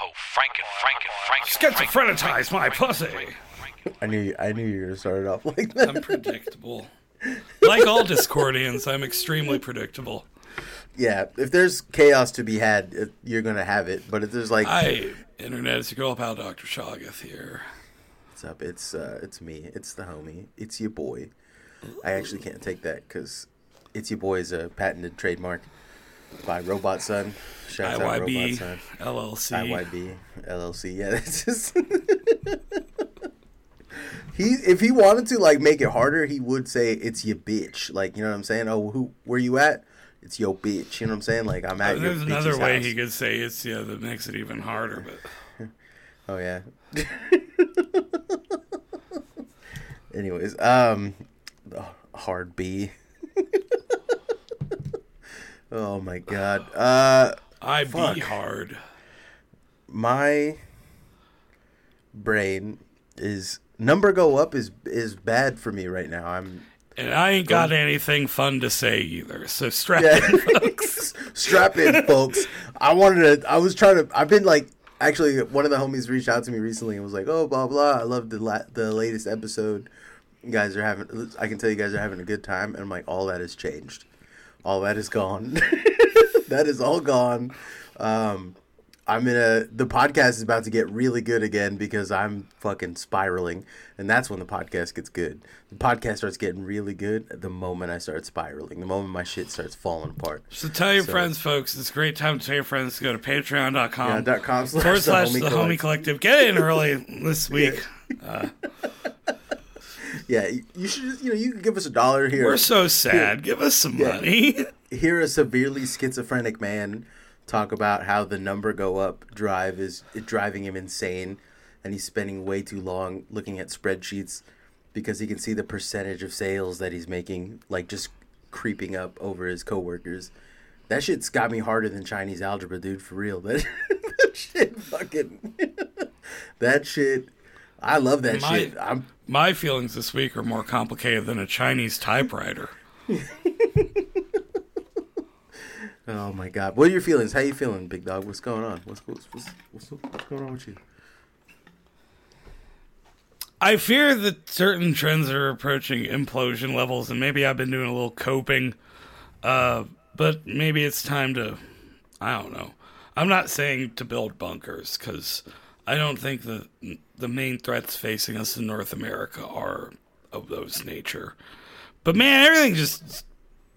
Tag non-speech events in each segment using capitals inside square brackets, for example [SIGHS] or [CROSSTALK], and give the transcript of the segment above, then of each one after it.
Now I call that hoe Franken, Franken, Franken. Schizophrenize my pussy. I knew I knew you were gonna start it off like that. I'm predictable. Like all Discordians, I'm extremely predictable. Yeah, if there's chaos to be had, you're gonna have it. But if there's like, Hi, Internet. It's your girl pal, Dr. Shoggoth here. what's up? It's uh, it's me. It's the homie. It's your boy. I actually can't take that because it's your boy is a patented trademark by Robot Son. Shouts out Robot IYB, Son. LLC. IYB LLC. Yeah, [LAUGHS] it's just. [LAUGHS] he if he wanted to like make it harder, he would say it's your bitch. Like you know what I'm saying? Oh, who where you at? It's your bitch. You know what I'm saying? Like I'm at your There's another way house. he could say it's yeah that makes it even harder, but [LAUGHS] Oh yeah. Anyways, um, oh, hard B. oh my god. Uh, I Fuck. be hard. my brain is number go up is is bad for me right now. I'm And I ain't got anything fun to say either. So strap yeah. in, folks. [LAUGHS] Strap in, folks. I wanted to. I was trying to. I've been like. Actually, one of the homies reached out to me recently and was like, "Oh, blah blah. I love the la- the latest episode. You guys are having. I can tell you guys are having a good time." And I'm like, "All that has changed. All that is gone. [LAUGHS] that is all gone." Um, I'm in a. The podcast is about to get really good again because I'm fucking spiraling, and that's when the podcast gets good. The podcast starts getting really good the moment I start spiraling. The moment my shit starts falling apart. So tell your So- friends, folks. It's a great time to tell your friends to go to patreon.com. Yeah, dot com slash forward the slash homie the homie collective. collective. Get in early this [LAUGHS] week. Yeah, [LAUGHS] you you should just, you know, you can give us a dollar here. We're so sad. Give us some Yeah. money. [LAUGHS] Hear a severely schizophrenic man talk about how the number go up drive is driving him insane and he's spending way too long looking at spreadsheets because he can see the percentage of sales that he's making like just creeping up over his coworkers. That shit's got me harder than Chinese algebra, dude, for real. That, [LAUGHS] that shit fucking That shit I love that My- shit. I'm My feelings this week are more complicated than a Chinese typewriter. [LAUGHS] Oh my god. What are your feelings? How you feeling, big dog? What's going on? What's what's what's, what's, what's going on with you? I fear that certain trends are approaching implosion levels, and maybe I've been doing a little coping. Uh, but maybe it's time to. I don't know. I'm not saying to build bunkers because I don't think that the main threats facing us in North America are of those nature. But man, everything just.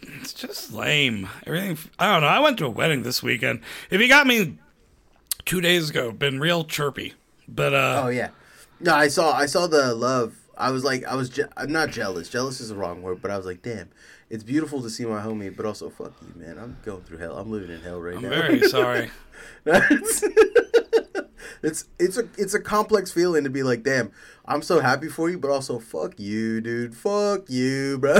It's just lame. Everything. I don't know. I went to a wedding this weekend. If you got me two days ago, been real chirpy. But uh, Oh yeah. No, I saw I saw the love. I was like I was je- I'm not jealous. Jealous is the wrong word, but I was like, damn, it's beautiful to see my homie, but also fuck you, man. I'm going through hell. I'm living in hell right I'm now. very sorry. [LAUGHS] it's, it's a it's a complex feeling to be like, damn, I'm so happy for you, but also fuck you, dude. Fuck you, bro.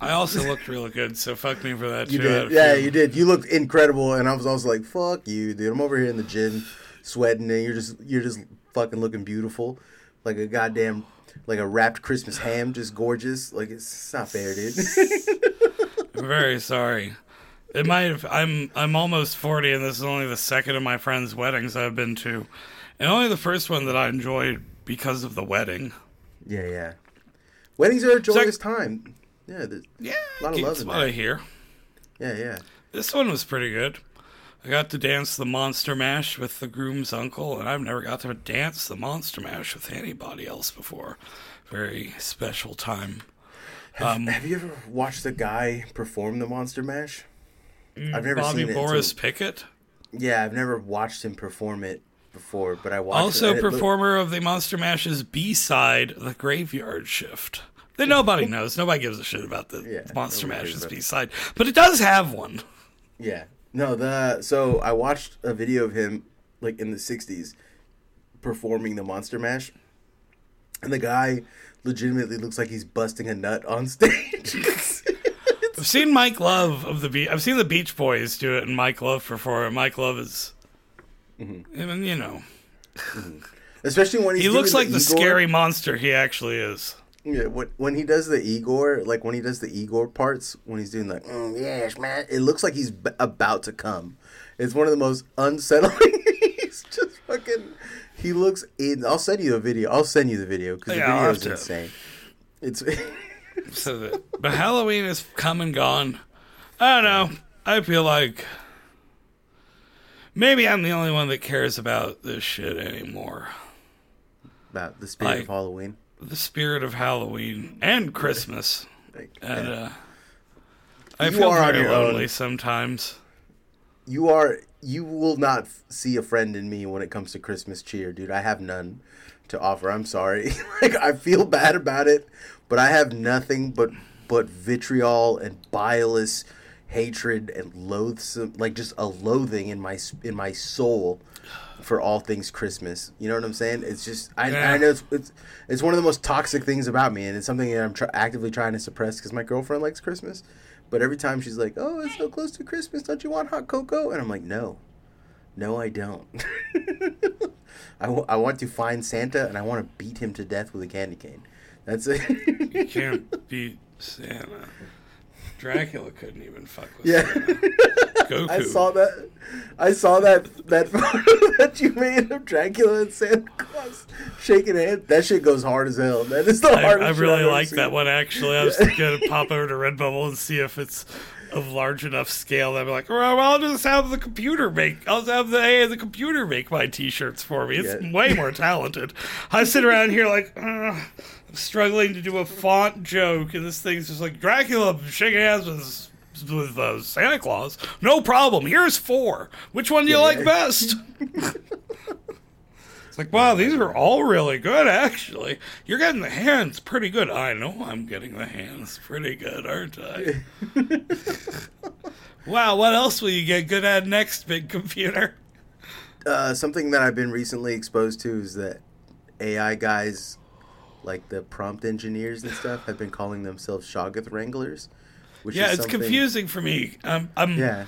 I also looked really good, so fuck me for that You too. Did. Yeah, you did. You looked incredible, and I was also like, "Fuck you, dude." I'm over here in the gym, sweating, and you're just you're just fucking looking beautiful, like a goddamn like a wrapped Christmas ham, just gorgeous. Like it's, it's not fair, dude. I'm very sorry. It might have. I'm I'm almost forty, and this is only the second of my friends' weddings I've been to, and only the first one that I enjoyed because of the wedding. yeah, yeah. Weddings are a joyous time. Yeah, Yeah, A lot of love in. I hear. yeah, yeah. This one was pretty good. I got to dance the Monster Mash with the groom's uncle, and I've never got to dance the Monster Mash with anybody else before. Very special time. Um, Have you ever watched a guy perform the Monster Mash? Mm, I've never Bobby seen it. Boris until- Pickett, yeah, I've never watched him perform it before, but I watched. it, also it looked- performer of the Monster Mash's B side, The Graveyard Shift. That nobody [LAUGHS] knows. Nobody gives a shit about the Yeah, Monster Mash's B side, but it does have one. Yeah. No, the so I watched a video of him like in the '60s performing the Monster Mash, and the guy legitimately looks like he's busting a nut on [LAUGHS] stage. I've seen Mike Love of the Be- I've seen the Beach Boys do it, and Mike Love perform. it. Mike Love is, Mm-hmm. I mean, you know, Especially when he's he looks like the Igor. scary monster he actually is. Yeah, when, when he does the Igor, like when he does the Igor parts, when he's doing like, mm, yes, man, it looks like he's b- about to come. It's one of the most unsettling. [LAUGHS] he's just fucking. He looks in. I'll send you a video. I'll send you the video because Yeah, the video is to. insane. It's [LAUGHS] So the, but Halloween is come and gone. I don't know. I feel like maybe I'm the only one that cares about this shit anymore. about the spirit Like- of Halloween. The spirit of Halloween and Christmas. And uh, I You feel are very your own. lonely sometimes. you are. You will not see a friend in me when it comes to Christmas cheer, dude. I have none to offer. I'm sorry. [LAUGHS] like I feel bad about it, but I have nothing but but vitriol and bilious hatred and loathsome, like just a loathing in my in my soul for all things Christmas. You know what I'm saying? It's just I, Yeah. I know it's, it's it's one of the most toxic things about me, and it's something that I'm tr- actively trying to suppress because my girlfriend likes Christmas. But every time she's like, "Oh, it's so close to Christmas, don't you want hot cocoa?" and I'm like, "No, no, I don't. [LAUGHS] I, w- I want to find Santa and I want to beat him to death with a candy cane. That's it. You can't beat Santa. Dracula couldn't even fuck with yeah." Santa. Goku. I saw that. I saw that that [LAUGHS] photo that you made of Dracula and Santa Claus shaking hands. That shit goes hard as hell. That is the I, hardest. I really like seen. that one actually. I was gonna pop over to Redbubble and see if it's of large enough scale. that I'm like, well, I'll just have the computer make. I'll have the hey, the computer make my T-shirts for me. It's Yeah. way more talented. I sit around here like. I'm struggling to do a font joke, and this thing's just like Dracula shaking hands with with uh, Santa Claus. No problem. Here's four. Which one do you like best? It's like, wow, these are all really good, actually. You're getting the hands pretty good. I know I'm getting the hands pretty good, aren't I? [LAUGHS] wow, what else will you get good at next, big computer? Uh, something that I've been recently exposed to is that AI guys, like the prompt engineers and stuff, have been calling themselves Shoggoth Wranglers. Which Yeah, it's something- confusing for me. I'm, I'm Yeah.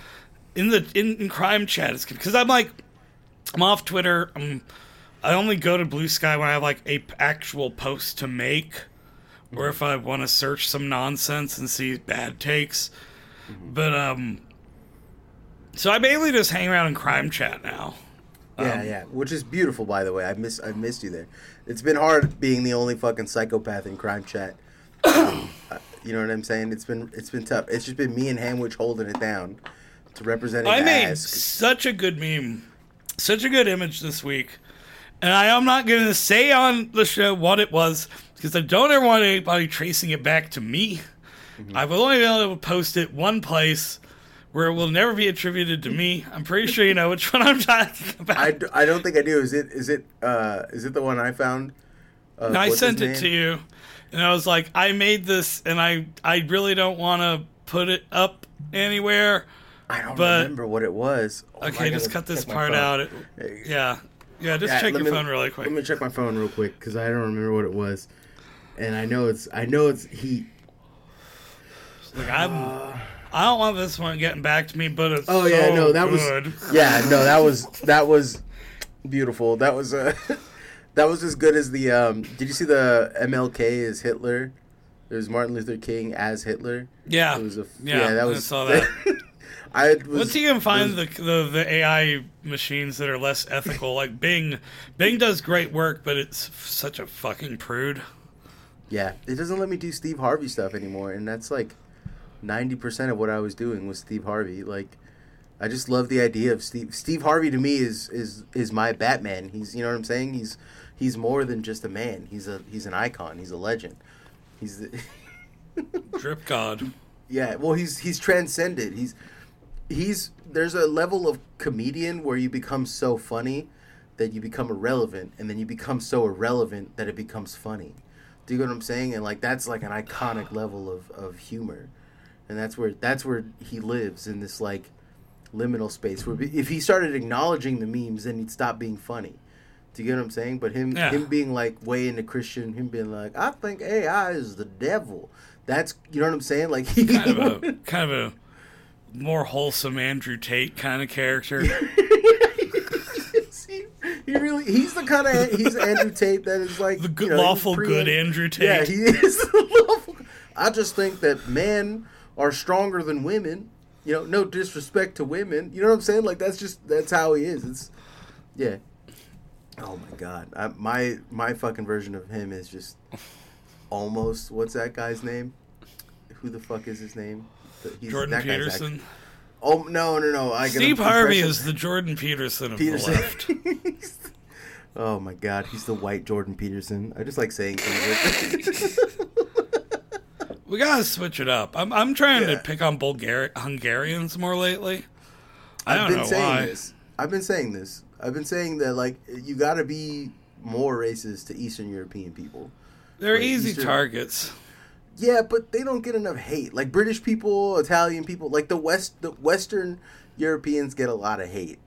in the in, in crime chat. It's because I'm like, I'm off Twitter. I'm, I only go to Blue Sky when I have like a p- actual post to make, or if I want to search some nonsense and see bad takes. But um, so I mainly just hang around in crime chat now. Yeah, Um, yeah, which is beautiful, by the way. I miss I missed you there. It's been hard being the only fucking psychopath in crime chat. Um, uh, you know what I'm saying? It's been it's been tough. It's just been me and Hamwich holding it down to represent. I made such a good meme, such a good image this week, and I am not going to say on the show what it was because I don't ever want anybody tracing it back to me. Mm-hmm. I will only be able to post it one place where it will never be attributed to me. I'm pretty sure you know which one I'm talking about. I, d- I don't think I do. Is it is it uh is it the one I found? Uh, And I sent it name? to you, and I was like, I made this, and I I really don't want to put it up anywhere. I don't but- remember what it was. Oh, Okay, just cut this part out. It- yeah, yeah. Just yeah, check your me- phone really quick. Let me check my phone real quick because I don't remember what it was, and I know it's I know it's heat. Like I'm, I don't want this one getting back to me, but it's Oh yeah, so no, that good. was [LAUGHS] yeah, no, that was that was beautiful. That was uh, [LAUGHS] that was as good as the. Um, did you see the MLK as Hitler? There's Martin Luther King as Hitler. yeah, It was a yeah. that I was saw [LAUGHS] that. I was. Once you can find the, the the AI machines that are less ethical, like Bing, Bing does great work, but it's f- such a fucking prude. Yeah, it doesn't let me do Steve Harvey stuff anymore, and that's like ninety percent of what I was doing was Steve Harvey. Like, I just love the idea of Steve. Steve Harvey to me is is is my Batman. He's you know what I'm saying. He's he's more than just a man. He's a he's an icon. He's a legend. He's the, [LAUGHS] Drip God. yeah. Well, he's he's transcended. He's he's there's a level of comedian where you become so funny that you become irrelevant, and then you become so irrelevant that it becomes funny. Do you get what I'm saying? And like that's like an iconic level of, of humor, and that's where that's where he lives in this like liminal space. Where if he started acknowledging the memes, then he'd stop being funny. Do you get what I'm saying? But him Yeah. him being like way into Christian, him being like, I think AI is the devil. That's you know what I'm saying? Like he Kind of a [LAUGHS] kind of a more wholesome Andrew Tate kind of character. he, [LAUGHS] he really he's the kind of he's Andrew Tate that is like The good, you know, lawful pre- good Andrew Tate. Yeah, he is [LAUGHS] the lawful. I just think that men are stronger than women. You know, no disrespect to women. You know what I'm saying? Like that's just that's how he is. It's yeah. Oh my god, I, my my fucking version of him is just almost. What's that guy's name? Who the fuck is his name? He's- Jordan Peterson. Oh no no no! I Steve Harvey is the Jordan Peterson of the left. [LAUGHS] oh my god, he's the white Jordan Peterson. I just like saying things. Like [LAUGHS] We gotta switch it up. I'm I'm trying Yeah. to pick on Bulgari- Hungarians more lately. I I've don't been know saying why. this. I've been saying this. I've been saying that like you got to be more racist to Eastern European people. They're Like, easy Eastern- targets. Yeah, but they don't get enough hate. Like British people, Italian people, like the West, the Western Europeans get a lot of hate.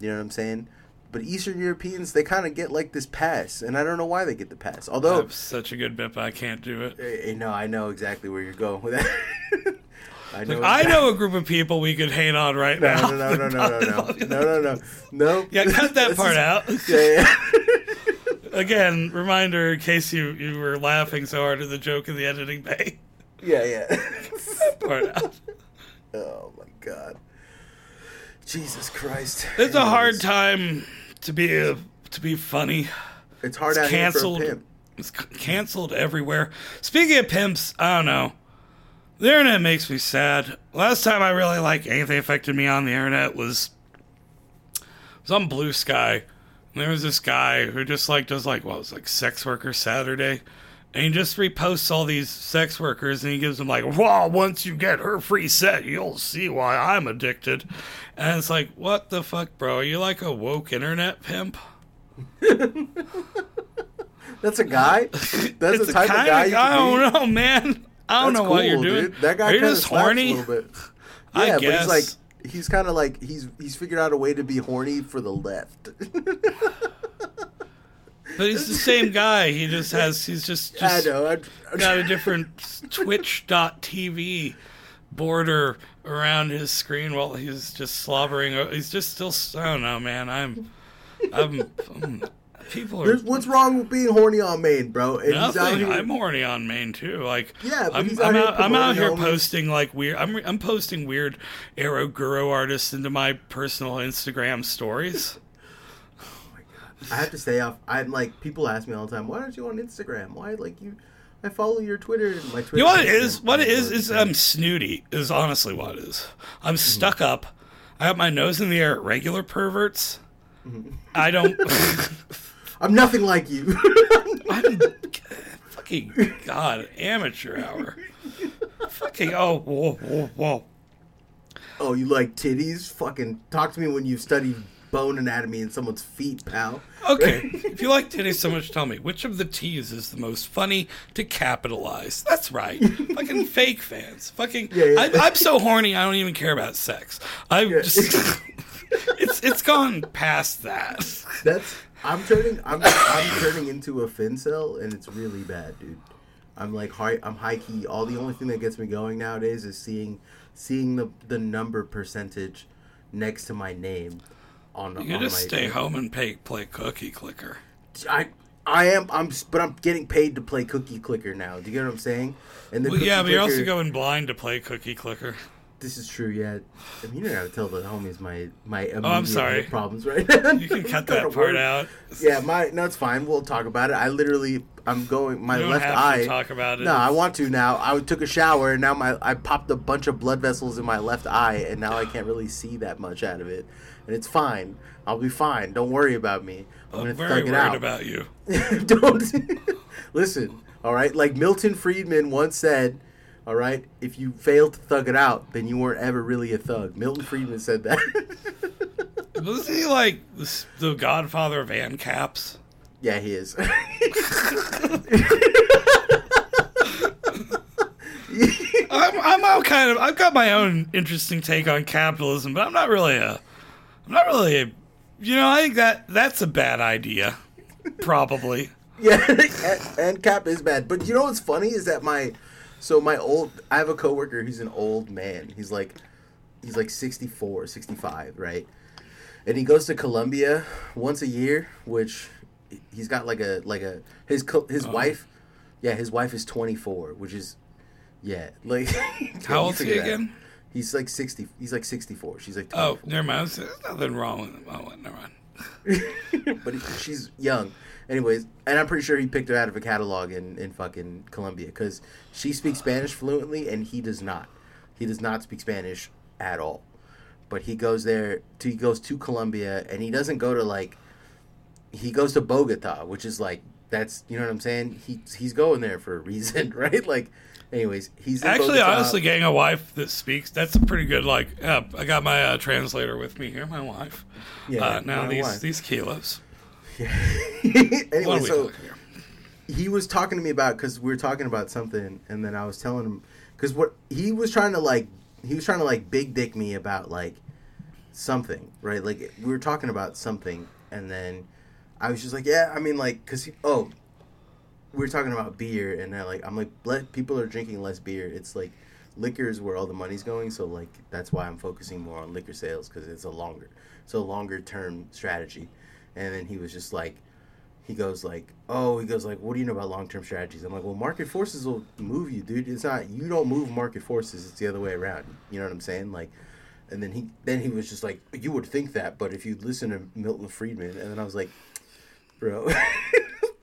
You know what I'm saying? But Eastern Europeans, they kind of get like this pass, and I don't know why they get the pass. I Although, such a good bit, but I can't do it. eh, eh, no, I know exactly where you're going with that. [LAUGHS] I Like, know. I know a group of people we could hate on right No, now. no, no, no, no, no, no, [LAUGHS] no, no, no, no. Yeah, cut that [LAUGHS] part out. Yeah, yeah. Again, reminder in case you, you were laughing so hard at the joke in the editing bay. Yeah, yeah. Part out. oh my god. Jesus Christ. It's a hard time to be a, to be funny. It's hard It's canceled. here for a pimp. It's c- canceled everywhere. Speaking of pimps, I don't know. The internet makes me sad. Last time I really like anything affected me on the internet was was on Blue Sky. And there was this guy who just like does like what was like sex worker Saturday. And he just reposts all these sex workers and he gives them like, well, once you get her free set, you'll see why I'm addicted. And it's like, what the fuck, bro? Are you like a woke internet pimp? [LAUGHS] That's a guy. [LAUGHS] That's it's the type of guy. you I don't know, man. I don't That's know what you're doing. dude. That guy kind of just horny? a little bit. [LAUGHS] Yeah, but he's like he's kind of like he's he's figured out a way to be horny for the left. But he's the same guy. He just has. He's just I know. I, got a different Twitch.tv border around his screen while he's just slobbering. Uh, he's just still. I don't know, man. I'm. I'm. I'm people are. There's, what's wrong with being horny on main, bro? And Nothing. here- I'm horny on main too. Like, Yeah, but I'm, out I'm here out, I'm out here homies. posting like weird. I'm I'm posting weird ero guro artists into my personal Instagram stories. I have to stay off. I'm like people ask me all the time, why aren't you on Instagram? Why like you? I follow your Twitter and my Twitter. You know what it is? What it is is I'm snooty. Is honestly what it is. I'm mm-hmm. stuck up. I have my nose in the air at regular perverts. Mm-hmm. I don't. [LAUGHS] [LAUGHS] I'm nothing like you. [LAUGHS] I'm fucking god amateur hour. Fucking oh whoa whoa whoa. oh, you like titties? Fucking talk to me when you've studied bone anatomy in someone's feet, pal. Okay, if you like titties so much, tell me which of the T's is the most funny to capitalize. That's right, fucking [LAUGHS] fake fans. Fucking, Yeah, yeah. I, I'm so horny. I don't even care about sex. I'm just, [LAUGHS] it's it's gone past that. That's I'm turning I'm I'm turning into a fin cell and it's really bad, dude. I'm like high I'm high key. All the only thing that gets me going nowadays is seeing seeing the the number percentage next to my name on You on just my stay home and pay, play Cookie Clicker. I I am I'm but I'm getting paid to play Cookie Clicker now. Do you get what I'm saying? And the Well, yeah, but you're also going blind to play Cookie Clicker. This is true. Yeah, I mean, you don't gotta tell the homies my my immediate Oh, I'm sorry. problems right now. You can cut [LAUGHS] that part out. Yeah, my no, it's fine. We'll talk about it. I literally, I'm going. My You left have eye. to talk about it. No, I want to now. I took a shower and now my I popped a bunch of blood vessels in my left eye and now I can't really see that much out of it, and it's fine. I'll be fine. Don't worry about me. I'm, I'm gonna very thug it worried out. about you. [LAUGHS] Don't [LAUGHS] listen. All right, like Milton Friedman once said. All right, if you fail to thug it out, then you weren't ever really a thug. Milton Friedman said that. [LAUGHS] Wasn't he like the, godfather of ANCAPs? yeah, he is. [LAUGHS] I'm, I'm all kind of I've got my own interesting take on capitalism, but I'm not really a I'm not really a you know I think that that's a bad idea, probably. [LAUGHS] Yeah, and, and cap is bad. But you know what's funny is that my, so my old, I have a coworker who's an old man. He's like, he's like 64, 65, right? and he goes to Colombia once a year, which he's got like a like a his co- his oh. wife, yeah, his wife is twenty four, which is yeah, [LAUGHS] like How old is he again? He's like sixty. He's like sixty four. She's like Oh, never mind. There's nothing wrong with him. Oh, never mind. [LAUGHS] but she's young. Anyways, and I'm pretty sure he picked her out of a catalog in, in fucking Colombia because she speaks Spanish fluently and he does not. He does not speak Spanish at all. But he goes there. To, he goes to Colombia and he doesn't go to like. He goes to Bogota, which is like that's you know what I'm saying. He he's going there for a reason, [LAUGHS] right? Like, anyways, he's Actually, honestly, getting a wife that speaks, that's a pretty good, like, yeah, I got my uh, translator with me here, my wife. Yeah, uh, now these wife. these kilos. [LAUGHS] anyway, What are we so he was talking to me about because we were talking about something, and then I was telling him because what he was trying to like, he was trying to like big dick me about like something, right? Like we were talking about something, and then I was just like, yeah, I mean, like, cause he, oh, we were talking about beer, and then like I'm like, let people are drinking less beer. It's like liquor is where all the money's going, so like that's why I'm focusing more on liquor sales because it's a longer, so longer term strategy. And then he was just like, he goes like, oh, he goes like, what do you know about long term strategies? I'm like, well, market forces will move you, dude. It's not you don't move market forces. It's the other way around. You know what I'm saying? Like, and then he then he was just like, you would think that, but if you listen to Milton Friedman, and then I was like, bro. [LAUGHS]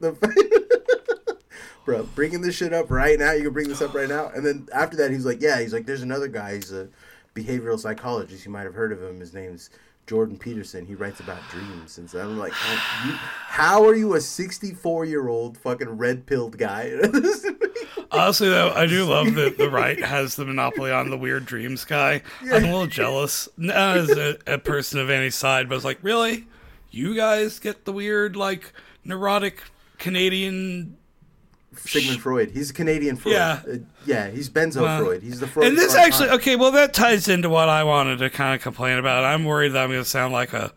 [LAUGHS] Bro, bringing this shit up right now. You can bring this up right now. And then after that, he was like, "Yeah." He's like, "There's another guy. He's a behavioral psychologist. You might have heard of him. His name's Jordan Peterson. He writes about dreams." And so I'm like, oh, you, "How are you a 64 year old fucking red pilled guy?" [LAUGHS] Honestly, though, I do love that the right has the monopoly on the weird dreams guy. I'm a little jealous, not as a, a person of any side, but it's like, really, you guys get the weird, like, neurotic Canadian. Sigmund Freud. He's a Canadian Freud. Yeah. Uh, yeah. He's Benzo Freud. He's the Freud. And this actually, time. okay, well, that ties into what I wanted to kind of complain about. I'm worried that I'm going to sound like a,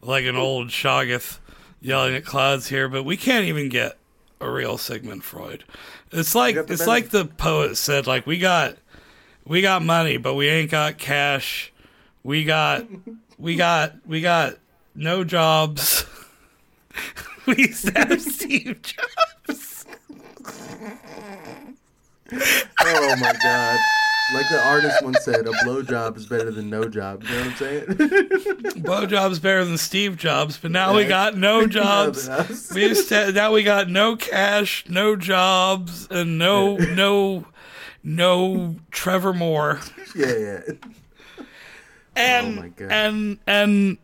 like an old Shoggoth yelling at clouds here, but we can't even get a real Sigmund Freud. It's like it's Benzo- like the poet said, like we got, we got money, but we ain't got cash. We got, [LAUGHS] we got, we got no jobs. [LAUGHS] we have [LAUGHS] Steve Jobs. Oh my god. Like the artist once said, a blowjob is better than no job. You know what I'm saying? Blowjob's better than Steve Jobs, but now we got no [LAUGHS] jobs. We used to, now we got no cash, no jobs, and no no no Trevor Moore. yeah, yeah. And Oh my God. and and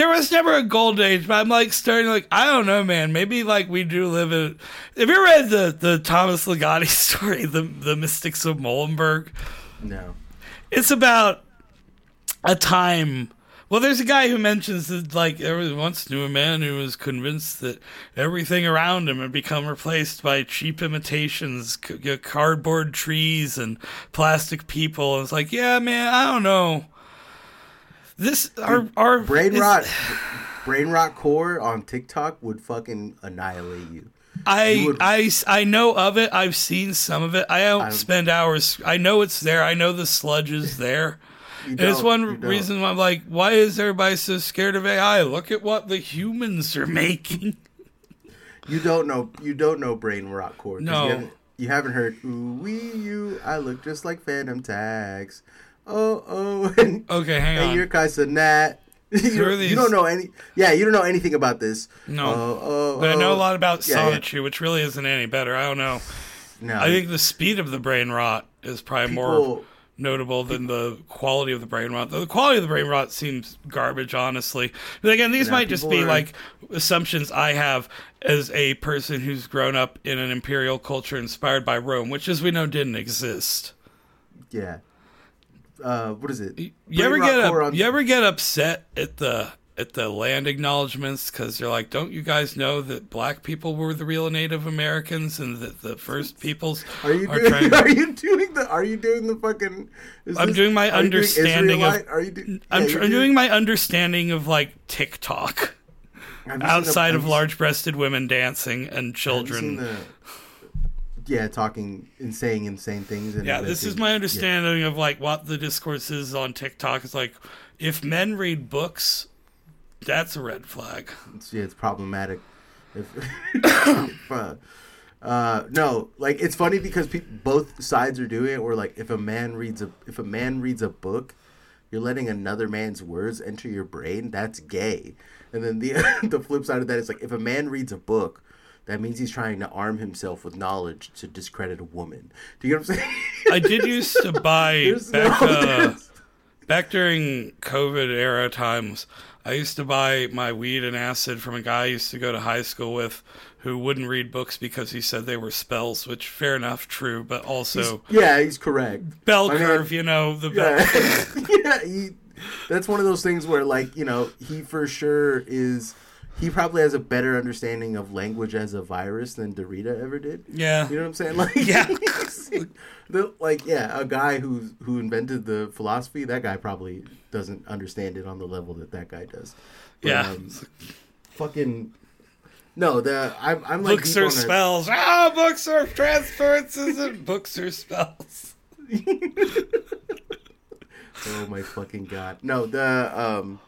there was never a gold age, but I'm like starting like I don't know, man. Maybe like we do live in. Have you read the the Thomas Ligotti [LAUGHS] story, the the Mystics of Muelenburg? No. it's about a time. Well, there's a guy who mentions that, like, there was once knew a man who was convinced that everything around him had become replaced by cheap imitations, c- cardboard trees and plastic people. And it's like, yeah, man, I don't know. This our our Brain rot, brain rot core on TikTok would fucking annihilate you. I, You would- I, I know of it. I've seen some of it. I don't I'm- spend hours. I know it's there. I know the sludge is there. [LAUGHS] And it's one reason why I'm like, why is everybody so scared of AI? Look at what the humans are making. You don't know. You don't know brain rot core. No. You haven't, you haven't heard. Ooh wee you. I look just like Phantom Tags. Oh oh. And, Okay, hang and on. you're Kai Cenat. [LAUGHS] you, are don't- you don't know any. Yeah, you don't know anything about this. No. Oh, oh, But I know a lot about Yeah, yeah. which really isn't any better. I don't know. No, I think the speed of the brain rot is probably more notable than the quality of the brain rot. The quality of the brain rot seems garbage, honestly. But again, these might just be are- like assumptions I have as a person who's grown up in an imperial culture inspired by Rome, which, as we know, didn't exist. Yeah. Uh, what is it? You ever get up, on- you ever get upset at the at the land acknowledgments because they're like, don't you guys know that black people were the real Native Americans and that the first peoples [LAUGHS] Are you are doing? trying? [LAUGHS] Are you doing the? Are you doing the fucking? I'm this- doing my you doing understanding of- Are you do, I'm, tr- you're doing my understanding of like TikTok the- outside of large-breasted women dancing and have you seen children. Yeah, talking and saying insane things. And Yeah, this is my understanding of like what the discourse is on TikTok. It's like if men read books, that's a red flag. Yeah, it's, yeah, it's problematic. If, [COUGHS] uh, uh, no, like it's funny because peop both sides are doing it. Where like if a man reads a if a man reads a book, you're letting another man's words enter your brain. That's gay. And then the [LAUGHS] the flip side of that is like if a man reads a book, that means he's trying to arm himself with knowledge to discredit a woman. Do you get what I'm saying? I did used to buy [LAUGHS] back no- uh, back during COVID era times. I used to buy my weed and acid from a guy I used to go to high school with, who wouldn't read books because he said they were spells. Which fair enough, true, but also yeah, he's correct. bell my man- curve. You know the bell Yeah, [LAUGHS] yeah he, that's one of those things where, like, you know, he for sure is. He probably has a better understanding of language as a virus than Derrida ever did. Yeah. You know what I'm saying? [LAUGHS] Like, Yeah. [LAUGHS] the, like, yeah, a guy who who invented the philosophy, that guy probably doesn't understand it on the level that that guy does. But, Yeah. um, fucking. No, the I'm I'm like books are on a- spells. Ah, books are transferences and [LAUGHS] books are spells. Oh my fucking god. No, the um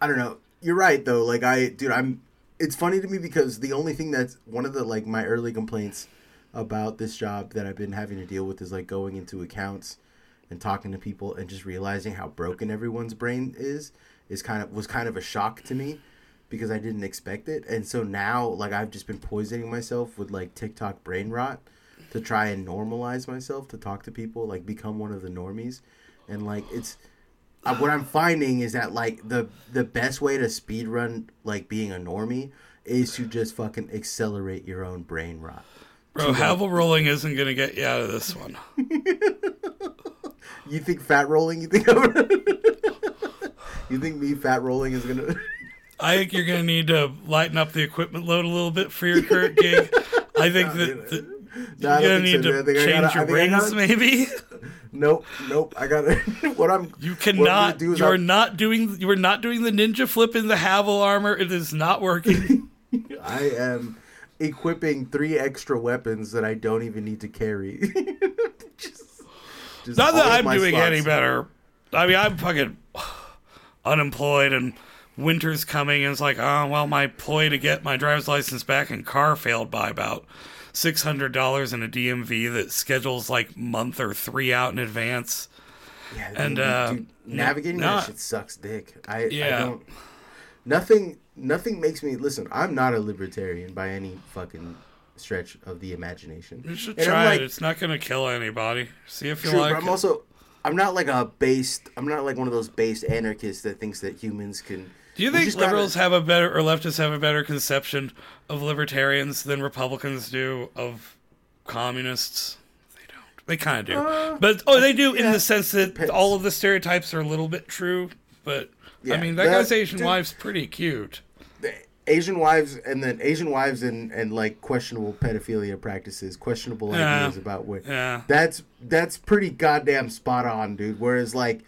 I don't know. You're right though. Like I dude, I'm it's funny to me because the only thing that's one of the like my early complaints about this job that I've been having to deal with is like going into accounts and talking to people and just realizing how broken everyone's brain is is kind of was kind of a shock to me because I didn't expect it. And so now like I've just been poisoning myself with like TikTok brain rot to try and normalize myself to talk to people, like become one of the normies. And like it's uh, what I'm finding is that like the the best way to speed run like being a normie is to just fucking accelerate your own brain rot. Bro, Havel rolling isn't gonna get you out of this one. [LAUGHS] You think fat rolling? You think [LAUGHS] you think me fat rolling is gonna? I think you're gonna need to lighten up the equipment load a little bit for your current gig. [LAUGHS] I think that, that No, you're gonna need so, to dude. I I change gotta- your rings, gotta- maybe. Nope, nope. I gotta. [LAUGHS] what I'm You what I'm gonna cannot. do is You're I'm- not doing. You are not doing the ninja flip in the Havel armor. It is not working. [LAUGHS] I am equipping three extra weapons that I don't even need to carry. [LAUGHS] just, just Not that I'm doing any better. I mean, I'm fucking [SIGHS] unemployed and winter's coming, and it's like, oh, well, my ploy to get my driver's license back and car failed by about $600 in a DMV that schedules like month or three out in advance. Yeah, And, dude, uh, dude, navigating not- that shit sucks dick. I, Yeah. I don't. Nothing. Nothing makes me listen. I'm not a libertarian by any fucking stretch of the imagination. You should And try like, it. It's not going to kill anybody. See if you True, like but I'm also. I'm not like a based. I'm not like one of those based anarchists that thinks that humans can. Do you think just gotta- liberals have a better or leftists have a better conception of libertarians than Republicans do of communists? They don't. They kind of do, Uh, but oh, they do in the sense that depends. all of the stereotypes are a little bit true. But Yeah, I mean, that, that- guy's Asian dude- wife's pretty cute. the Asian wives and then Asian wives and, and like questionable pedophilia practices, questionable Yeah. ideas about what. Yeah. that's that's pretty goddamn spot on, dude. Whereas like,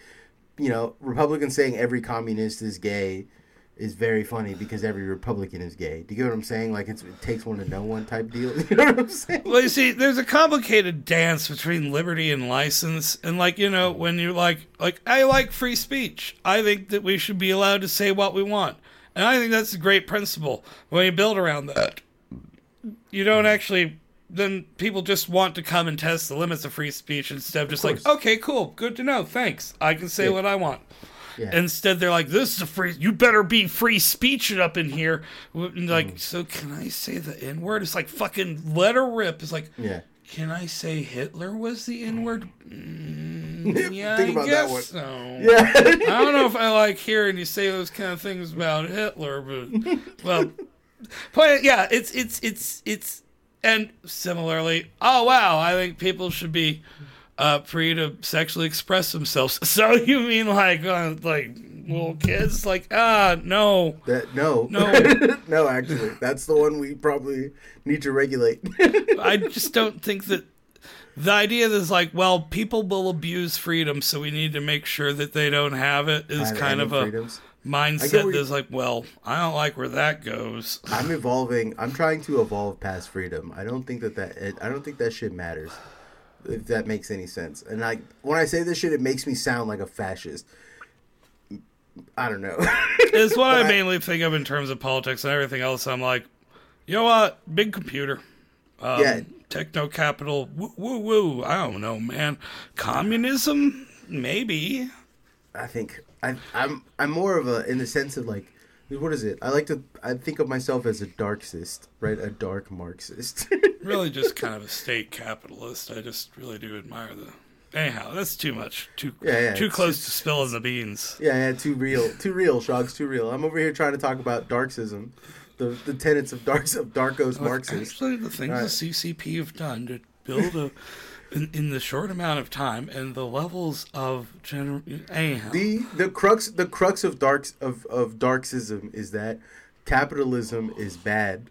you know, Republicans saying every communist is gay is very funny because every Republican is gay. Do you get what I'm saying? Like it's, it takes one to know one type deal. [LAUGHS] You know what I'm saying? Well, you see, there's a complicated dance between liberty and license, and like you know, when you're like, like I like free speech. I think that we should be allowed to say what we want, and I think that's a great principle. When you build around that, you don't actually. Then people just want to come and test the limits of free speech instead of just like, okay, cool, good to know, thanks. I can say Yeah. what I want. Yeah. Instead, they're like, "This is a free. You better be free speech it up in here." And Like, Mm. so can I say the N word? It's like fucking let her rip. It's like, Yeah. can I say Hitler was the N word? [LAUGHS] Mm, yeah, Think I about that guess one. so. [LAUGHS] Yeah. I don't know if I like hearing you say those kind of things about Hitler, but [LAUGHS] well, but yeah, it's it's it's it's and similarly, oh wow, I think people should be uh, free to sexually express themselves. [LAUGHS] So you mean like uh, like little kids? Like ah no, That no. No. [LAUGHS] no, actually. That's the one we probably need to regulate. I just don't think that the idea is like, well, people will abuse freedom, so we need to make sure that they don't have it is Have kind of a freedoms? mindset that's like, well, I don't like where that goes. I'm evolving. I'm trying to evolve past freedom. I don't think that that I don't think that shit matters. If that makes any sense. And like when I say this shit, it makes me sound like a fascist. I don't know. [LAUGHS] it's what I mainly think of in terms of politics and everything else. I'm like, you know what? Big computer. Um, yeah. Techno capital. Woo, woo, woo. I don't know, man. Communism? Maybe. I think I, I'm I'm more of a in the sense of like what is it? I like to I think of myself as a darkist, right? A dark Marxist. [LAUGHS] really, just kind of a state capitalist. I just really do admire the. Anyhow, that's too much. Too yeah, yeah, too close to spilling the beans. Yeah, yeah, too real, too real. Shogs, too real. I'm over here trying to talk about Darksism, the the tenets of darks of Darkos Marxism. Actually, the things right. the CCP have done to build a [LAUGHS] in, in the short amount of time and the levels of general. The the crux the crux of darks of of darksism is that capitalism is bad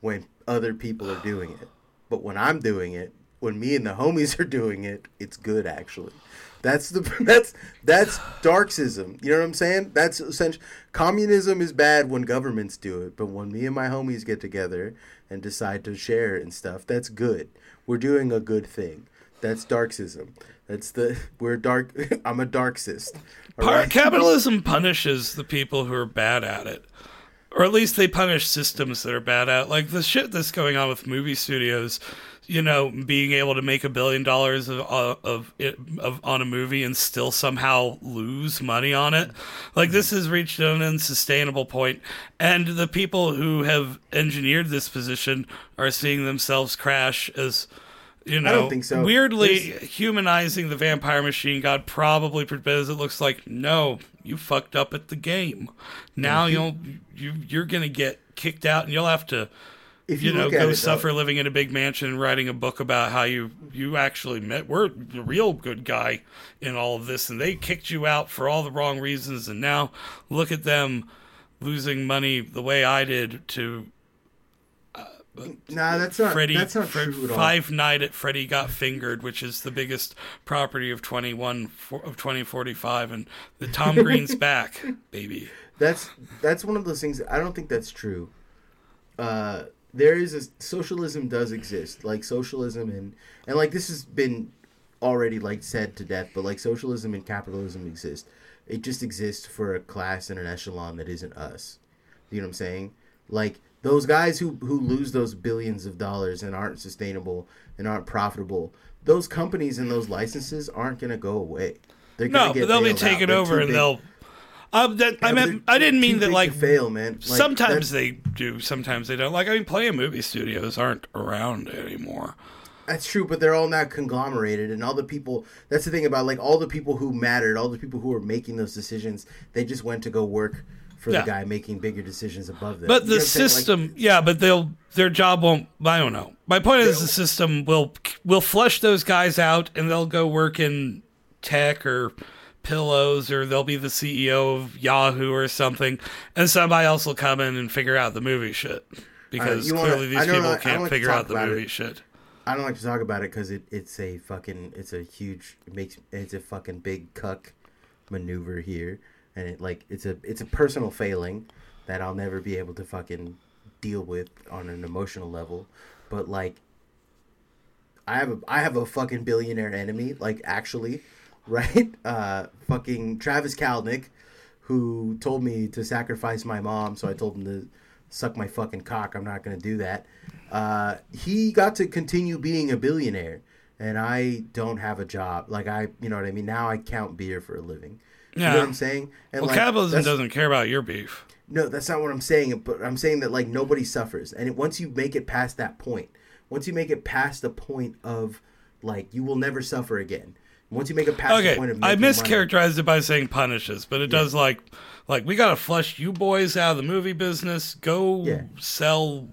when other people are doing it. But when I'm doing it, when me and the homies are doing it, it's good actually. That's the [LAUGHS] that's that's darksism. You know what I'm saying? That's essentially communism is bad when governments do it, but when me and my homies get together and decide to share and stuff, that's good we're doing a good thing. That's darksism. That's the [LAUGHS] we're dark. [LAUGHS] I'm a darksist. Right? Capitalism punishes the people who are bad at it, or at least they punish systems that are bad at. It. Like the shit that's going on with movie studios. You know, being able to make a billion dollars of, uh, of, of on a movie and still somehow lose money on it, like this has reached an unsustainable point. And the people who have engineered this position are seeing themselves crash as you know, I don't think so. Weirdly There's... humanizing the vampire machine god probably because it looks like no, you fucked up at the game. Now you'll you you're gonna get kicked out and you'll have to if you, you know go it, suffer though, living in a big mansion and writing a book about how you you actually met we're the real good guy in all of this and they kicked you out for all the wrong reasons and now look at them losing money the way I did to nah, that's not. Freddy, that's not Fred, true at all. Five Night at Freddy Got Fingered, which is the biggest property of twenty one of twenty forty five, and the Tom [LAUGHS] Green's back, baby. That's that's one of those things. I don't think that's true. Uh, there is a socialism does exist, like socialism and and like this has been already like said to death, but like socialism and capitalism exist. It just exists for a class and an echelon that isn't us. You know what I'm saying? Like those guys who who lose those billions of dollars and aren't sustainable and aren't profitable, those companies and those licenses aren't going to go away. They're no, but they'll be taken over and big. they'll. Um, that, yeah, I meant I didn't mean that like fail, man. Like, sometimes they do, sometimes they don't. Like I mean, play movie studios aren't around anymore. That's true, but they're all now conglomerated, and all the people. That's the thing about like all the people who mattered, all the people who were making those decisions. They just went to go work for yeah. the guy making bigger decisions above them. But you the system, like, yeah, but they'll their job won't. I don't know. My point is the system will will flush those guys out, and they'll go work in tech or pillows, or they'll be the CEO of Yahoo or something, and somebody else will come in and figure out the movie shit because clearly wanna, these people like, can't like figure out the movie it. shit. I don't like to talk about it because it, it's a fucking it's a huge it makes it's a fucking big cuck maneuver here and it like it's a it's a personal failing that I'll never be able to fucking deal with on an emotional level. But like, I have a I have a fucking billionaire enemy. Like actually, right? [LAUGHS] Uh, fucking Travis Kalanick, who told me to sacrifice my mom, so I told him to suck my fucking cock. I'm not gonna do that. Uh, he got to continue being a billionaire, and I don't have a job. Like I, you know what I mean. Now I count beer for a living. Yeah. You know what I'm saying? And well, like, capitalism doesn't care about your beef. No, that's not what I'm saying. But I'm saying that like nobody suffers, and it, once you make it past that point, once you make it past the point of like you will never suffer again. Once you make it past okay, the point of I mischaracterized money, it by saying punishes, but it yeah. does like like we gotta flush you boys out of the movie business. Go yeah. sell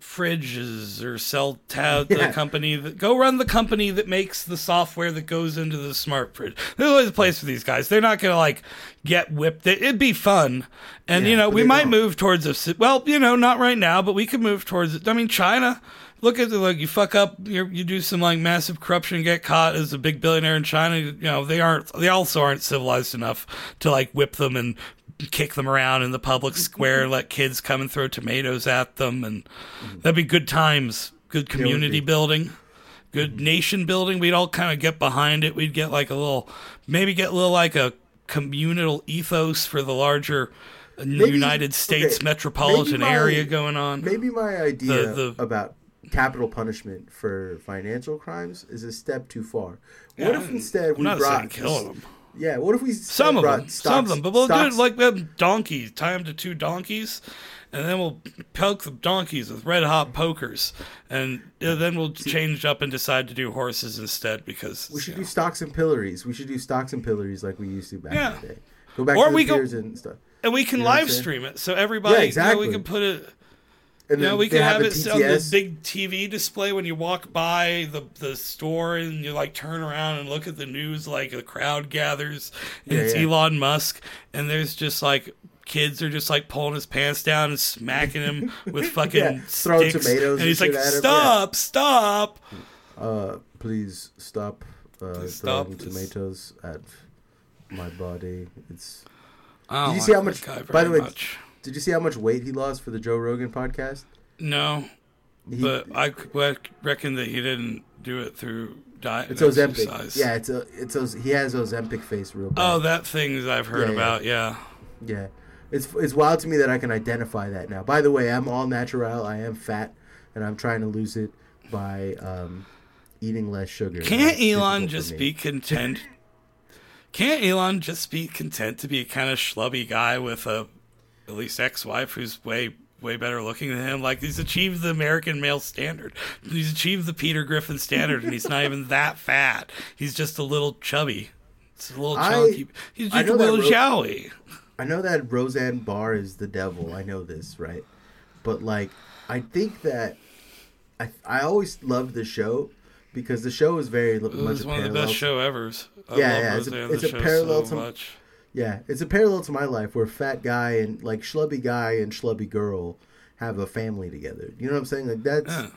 fridges or sell ta- [LAUGHS] yeah. the company that go run the company that makes the software that goes into the smart fridge. There's always a place for these guys. They're not gonna like get whipped. It'd be fun, and yeah, you know we might don't. move towards a well, you know, not right now, but we could move towards it. I mean, China look at the like you fuck up, you you do some like massive corruption, get caught as a big billionaire in China. You know they aren't, they also aren't civilized enough to like whip them and kick them around in the public square and let kids come and throw tomatoes at them, and that'd be good times, good community building. Good nation building. We'd all kind of get behind it. We'd get like a little, maybe get a little like a communal ethos for the larger uh, United States okay, metropolitan my- area going on. Maybe my idea The- the- about capital punishment for financial crimes is a step too far. Yeah, what if instead we brought saying kill them. Yeah, what if we Some of brought them, stocks, some of them, but we'll do stocks- it like them donkeys. Tie them to two donkeys, and then we'll poke the donkeys with red hot pokers, and uh, then we'll change up and decide to do horses instead because we should do know. stocks and pillories. We should do stocks and pillories like we used to back Yeah. in the day. Go back Or to the we go- piers and stuff. and we can You know live stream it so everybody. Yeah, You know, exactly. we can put it. And then we can have it on the big TV display when you walk by the the store and you like turn around and look at the news like a crowd gathers and Yeah, it's yeah. Elon Musk and there's just like kids are just like pulling his pants down and smacking him with [LAUGHS] fucking Yeah, throwing sticks tomatoes and and he's like at him, stop stop Uh, please stop uh, Please stop throwing this. tomatoes at my body. It's. Did you see how much- by the way, much. Did you see how much weight he lost for the Joe Rogan podcast? no He, but I reckon that he didn't do it through diet it's and Ozempic. exercise. Yeah, it's a, it's Oz, he has Ozempic face real bad. oh that thing that I've heard Yeah, yeah. about yeah Yeah, it's it's wild to me that I can identify that now. By the way, I'm all natural. I am fat, and I'm trying to lose it by um, eating less sugar. Can't Elon just be content? Can't Elon just be content to be a kind of schlubby guy with a at least ex-wife who's way way better looking than him? Like he's achieved the American male standard. He's achieved the Peter Griffin standard, and he's not even [LAUGHS] that fat. He's just a little chubby. It's a little I- He's just a little Ro- jowy. I know that Roseanne Barr is the devil. I know this, right? But like, I think that I I always loved the show because the show is very It much was a one of the best show ever. Yeah, yeah, it's a- it's the a show parallel so to- much. Yeah, it's a parallel to my life where fat guy and like schlubby guy and schlubby girl have a family together. You know what I'm saying? Like that's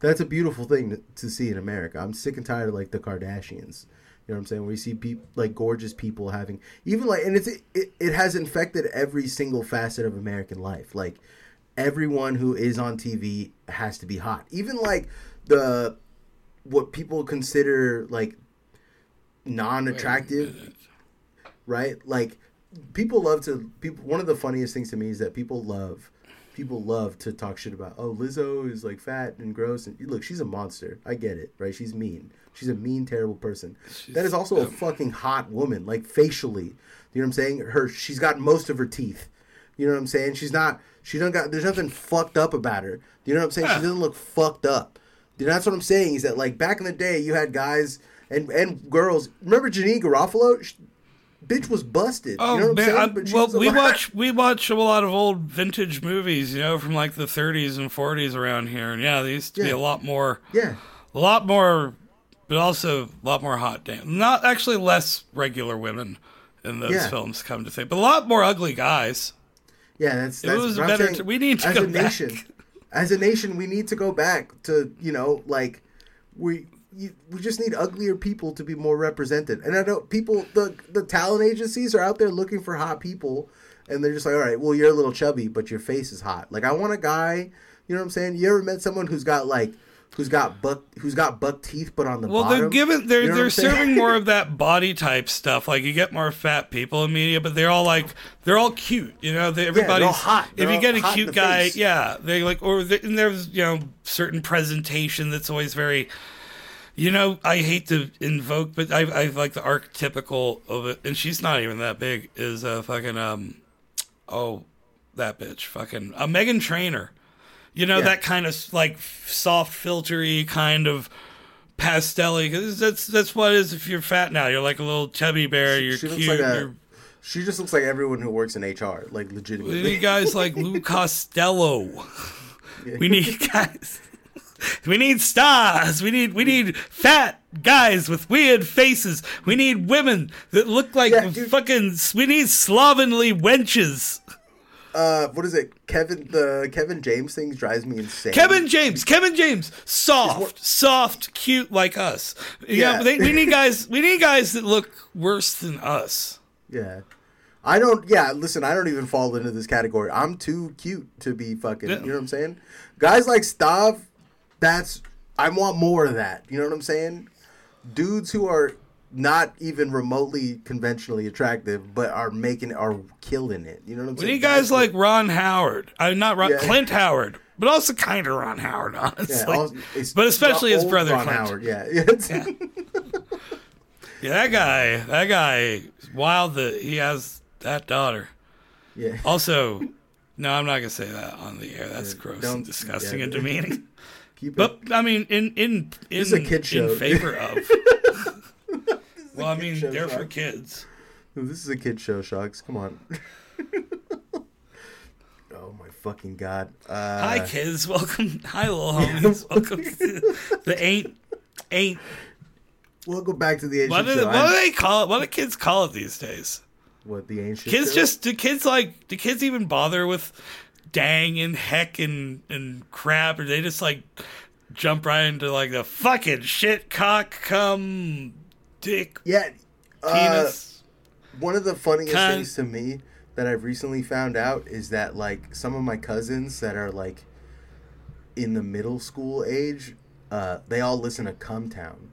that's a beautiful thing to, to see in America. I'm sick and tired of like the Kardashians. You know what I'm saying? Where you see people like gorgeous people having even like, and it's it, it has infected every single facet of American life. Like everyone who is on TV has to be hot. Even like the what people consider like non-attractive right? Like people love to people. One of the funniest things to me is that people love people love to talk shit about. Oh, Lizzo is like fat and gross, and look, she's a monster. I get it, right? She's mean. She's a mean, terrible person. that is also a fucking hot woman, like facially. You know what I'm saying? Her, she's got most of her teeth. You know what I'm saying? She's not. She don't got. There's nothing fucked up about her. You know what I'm saying? She doesn't look fucked up. You know, that's what I'm saying. Is that like back in the day, you had guys and and girls. Remember Janeane Garofalo? Bitch was busted. Oh you know what man! But well, we alive. watch we watch a lot of old vintage movies, you know, from like the 30s and 40s around here, and yeah, they used to be a lot more, Yeah, a lot more, but also a lot more hot damn. Not actually less regular women in those Yeah. films, come to think, but a lot more ugly guys. yeah. That's It that's was better saying. to- we need to as go a back. nation. As a nation, we need to go back to you know like we. You, we just need uglier people to be more represented, and I know people. The the talent agencies are out there looking for hot people, and they're just like, all right, well, you're a little chubby, but your face is hot. Like, I want a guy. You know what I'm saying? You ever met someone who's got like, who's got buck, who's got buck teeth, but on the Well, bottom? they're giving they're You know they're serving more of [LAUGHS] that body type stuff. Like you get more fat people in media, but they're all like they're all cute. You know, they, everybody's hot. If They're you get a cute guy, face. yeah, they like or they, and there's you know certain presentation that's always very. You know, I hate to invoke, but I I like the archetypical of it, and she's not even that big. Is uh fucking um, oh, that bitch, fucking a Meghan Trainor. You know Yeah. that kind of like soft filtery kind of pastelly. Cause that's that's what it is if you're fat now. You're like a little chubby bear. You're she cute. like a- you're, She just looks like everyone who works in HR, like legitimately. we need guys like Lou [LAUGHS] Costello. We need guys. We need stars. We need we need fat guys with weird faces. We need women that look like Yeah, fucking. We need slovenly wenches. uh, what is it? Kevin the Kevin James thing drives me insane. Kevin James, Kevin James, soft, soft, cute like us. Yeah, Yeah. they, we need [LAUGHS] guys. We need guys that look worse than us. Yeah. I don't. Yeah, listen. I don't even fall into this category. I'm too cute to be fucking. Yeah. You know what I'm saying? Guys like Stav, that's. I want more of that. You know what I'm saying? Dudes who are not even remotely conventionally attractive, but are making are killing it. You know what I'm We saying? need guys like Ron Howard. I'm not Ron Yeah. Clint Howard, but also kind of Ron Howard, [LAUGHS] honestly. Yeah, also- but especially his brother Ron Clint. Howard. Yeah, It's- [LAUGHS] Yeah, that guy. That guy. Wild that he has that daughter. yeah. Also, no, I'm not gonna say that on the air. That's gross and disgusting yeah. and demeaning. [LAUGHS] Keep it. But I mean, in in in, [LAUGHS] This is a kid show. in favor of. well, I mean, they're for kids. This is a kid show, Shucks. Come on. [LAUGHS] oh my fucking god. Uh, Hi, kids. [LAUGHS] Welcome. Hi, little homies. Welcome to the ain't ain't. Welcome back to the ancient What do, show. what do they call it? What do kids call it these days? what the ancient Kids show? just do kids like do kids even bother with dang and heck and and crap or they just like jump right into like the fucking shit cock cum dick yeah. Uh, one of the funniest things to me that I've recently found out is that like some of my cousins that are like in the middle school age, uh, they all listen to Cumtown.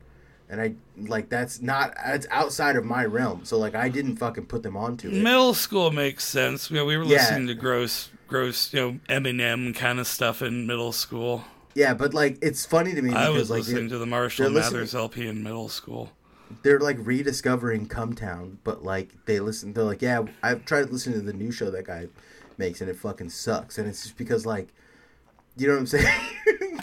And I like that's not it's outside of my realm. So like I didn't fucking put them onto it. middle school makes sense. Yeah, we were Yeah. listening to gross gross you know Eminem kind of stuff in middle school. Yeah, but like it's funny to me I was like listening to the Marshall Mathers LP in middle school. they're like rediscovering Cumtown, but like they listen they're like, Yeah, I've tried listening to the new show that guy makes and it fucking sucks. And it's just because like you know what I'm [LAUGHS] saying?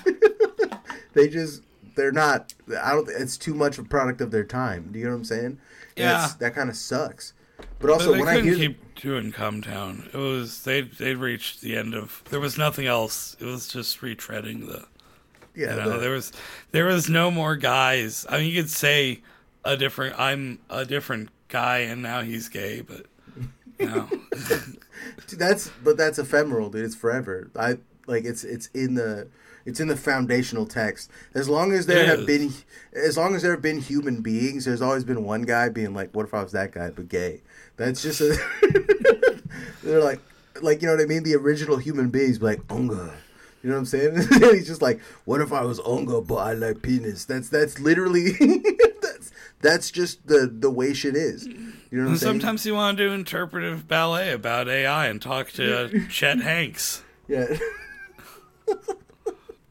they just they're not I don't it's too much of a product of their time. Do you know what I'm saying? And Yeah. that kind of sucks. But also But they when I couldn't hear keep doing Cumtown. It was they they reached the end of. There was nothing else. It was just retreading the. yeah, You know, the- there was there was no more guys. I mean, you could say a different. I'm a different guy, and now he's gay, but know, [LAUGHS] Dude, that's but that's ephemeral, dude. It's forever. I like it's it's in the it's in the foundational text. As long as there It have is. been as long as there have been human beings, there's always been one guy being like, "What if I was that guy but gay?" That's just a. [LAUGHS] they're like, like you know what I mean. The original human beings like Unga. You know what I'm saying? [LAUGHS] he's just like, "What if I was Unga but I like penis?" That's that's literally [LAUGHS] that's that's just the the way shit is. You know what I'm and saying? sometimes you want to do interpretive ballet about AI and talk to Chet Hanks. Yeah.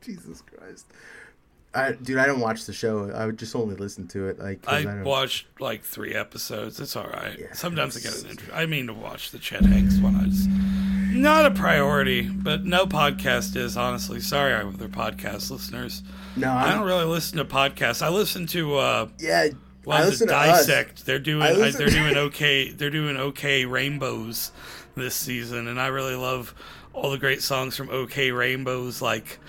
Jesus Christ. I dude, I don't watch the show. I would just only listen to it. Like I, I watched like three episodes. It's all right. Yeah, Sometimes I get an interest. I mean to watch the Chet Hanks one. I just not a priority, but no podcast is honestly. Sorry, other podcast listeners. no, I I'm, don't really listen to podcasts. I listen to uh, yeah. what I listen to us. Dissect. They're doing I I they're doing [LAUGHS] okay. They're doing okay rainbows this season, and I really love all the great songs from OK Rainbows, like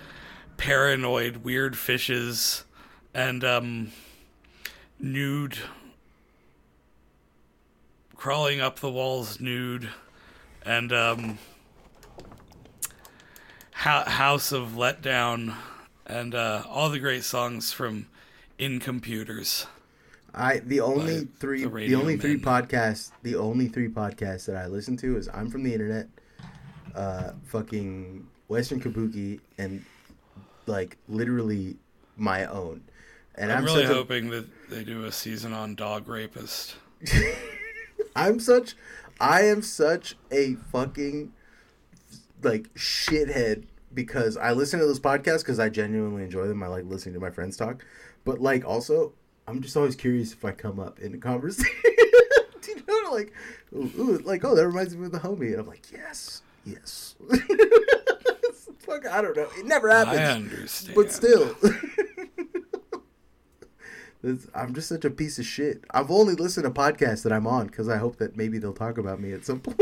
Paranoid, Weird Fishes, and um, Nude. Crawling up the walls nude, and um, Ho- House of Letdown, and uh, all the great songs from In Computers. I the only By three the the, only three podcasts the only three podcasts that I listen to is I'm from the internet, uh, fucking Western Kabuki, and like literally my own. And I'm, I'm, really such a, hoping that they do a season on Dog Rapist. [LAUGHS] I'm such I am such a fucking like shithead because I listen to those podcasts because I genuinely enjoy them. I like listening to my friends talk, but like also I'm just always curious if I come up in a conversation. [LAUGHS] You know like ooh, ooh, like oh that reminds me of the homie and I'm like yes yes. [LAUGHS] Fuck I don't know it never happens. I understand. But still. [LAUGHS] I'm just such a piece of shit. I've only listened to podcasts that I'm on because I hope that maybe they'll talk about me at some [LAUGHS] point.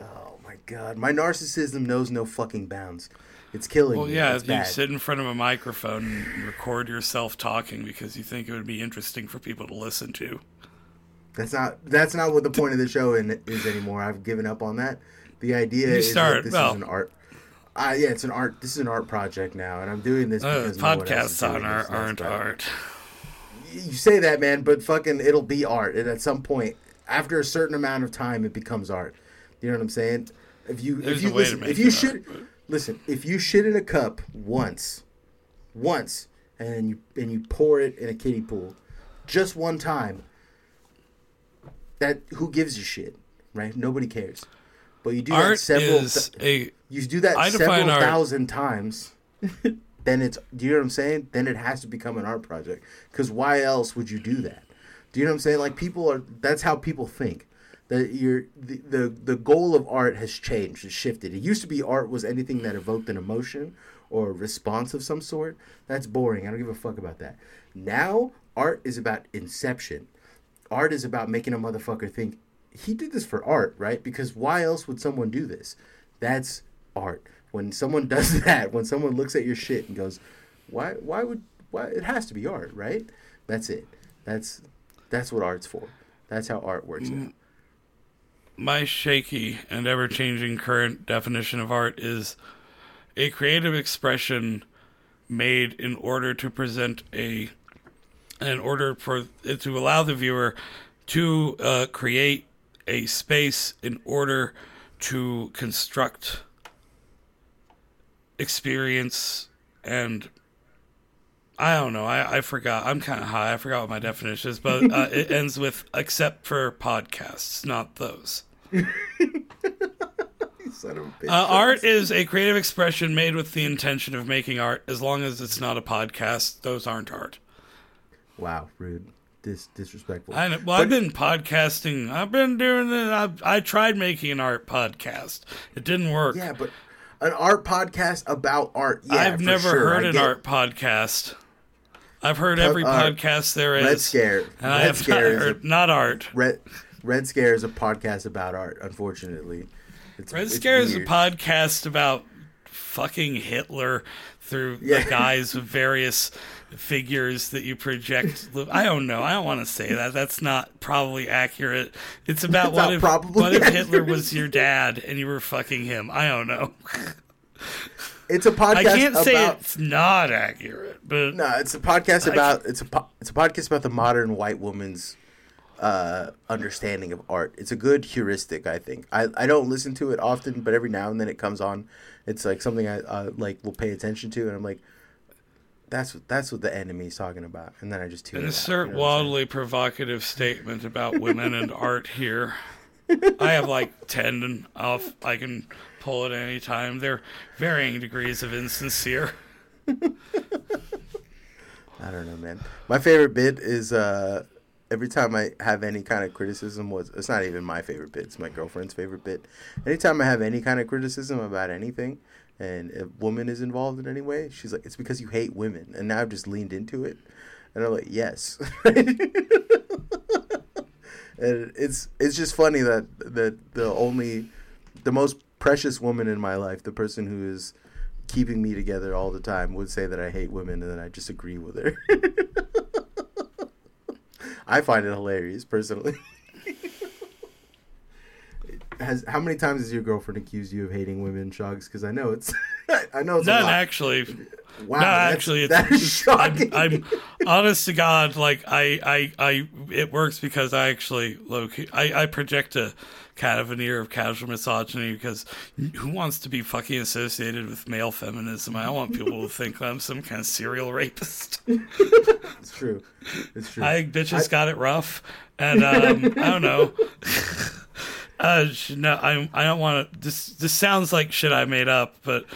oh my god, my narcissism knows no fucking bounds. It's killing Well, me. yeah, it's you bad. sit in front of a microphone and record yourself talking because you think it would be interesting for people to listen to. That's not that's not what the point of the show in, is anymore. I've given up on that. The idea You is start- that this well- is an art. Uh, yeah, it's an art. This is an art project now, and I'm doing this Uh, because no one else is podcasts on art aren't art. You say that, man, but fucking, it'll be art. And at some point, after a certain amount of time, it becomes art. You know what I'm saying? If you There's if you a way to listen, if you should but- listen, if you shit in a cup once, once, and then you and you pour it in a kiddie pool, just one time. That who gives a shit, right? Nobody cares. But you do that Art several. is th- a you do that I several art- thousand times, [LAUGHS] then it's. Do you know what I'm saying? Then it has to become an art project. Because why else would you do that? Do you know what I'm saying? Like people are. That's how people think. That you're the, the the goal of art has changed. Has shifted. It used to be art was anything that evoked an emotion or a response of some sort. That's boring. I don't give a fuck about that. Now art is about inception. Art is about making a motherfucker think he did this for art, right? Because why else would someone do this? That's art. When someone [LAUGHS] does that, when someone looks at your shit and goes, "Why? Why would? Why? It has to be art, right?" That's it. That's that's what art's for. That's how art works. Now. my shaky and ever changing current definition of art is a creative expression made in order to present a in order for it to allow the viewer to uh, create a space in order to construct experience and I don't know. I, I forgot. I'm kind of high. I forgot what my definition is, but uh, it [LAUGHS] ends with except for podcasts, not those. [LAUGHS] Son of a bitch. Uh, art is a creative expression made with the intention of making art. As long as it's not a podcast, those aren't art. Wow, rude, dis disrespectful. I know, well, I've been podcasting. I've been doing this. I, I tried making an art podcast. It didn't work. yeah, but an art podcast about art. Yeah, I've never sure, heard I an get- art podcast. I've heard every art. podcast there is. Red Scare. And I Red have not Scare is a not art. Red Red Scare is a podcast about art. Unfortunately, it's, Red it's Scare is a podcast about fucking Hitler through Yeah. the guise of various figures that you project. I don't know. I don't want to say that. That's not probably accurate. It's about That's what if probably what if Hitler was your dad and you were fucking him. I don't know. It's a podcast I can't about. say it's not accurate, but No, it's a podcast about it's a po- it's a podcast about the modern white woman's uh, understanding of art. It's a good heuristic, I think. I, I don't listen to it often, but every now and then it comes on. It's like something I uh, like will pay attention to, and I'm like, that's what that's what the enemy's talking about, and then I just tune it out, insert you know what I'm saying? wildly provocative statement about women and art here. I have like ten and off. I can pull at any time. They're varying degrees of insincere. [LAUGHS] I don't know, man. My favorite bit is uh, every time I have any kind of criticism was it's not even my favorite bit, it's my girlfriend's favorite bit. Anytime I have any kind of criticism about anything and a woman is involved in any way, she's like, It's because you hate women and now I've just leaned into it. And I'm like, Yes. [LAUGHS] and it's it's just funny that that the only the most precious woman in my life, the person who is keeping me together all the time would say that I hate women and then I just agree with her. [LAUGHS] I find it hilarious personally. [LAUGHS] Has how many times has your girlfriend accused you of hating women, Shogs? Because I know it's, [LAUGHS] I know it's None actually. Wow, no, actually, it's, that is shocking. I'm, I'm [LAUGHS] honest to God. Like I, I, I, it works because I actually low key, I, I project a kind of veneer of casual misogyny because who wants to be fucking associated with male feminism? I don't want people to think I'm some kind of serial rapist. it's true. It's true. I bitches got it rough, and um, I don't know. [LAUGHS] Uh, no, I I don't want to. This this sounds like shit I made up, but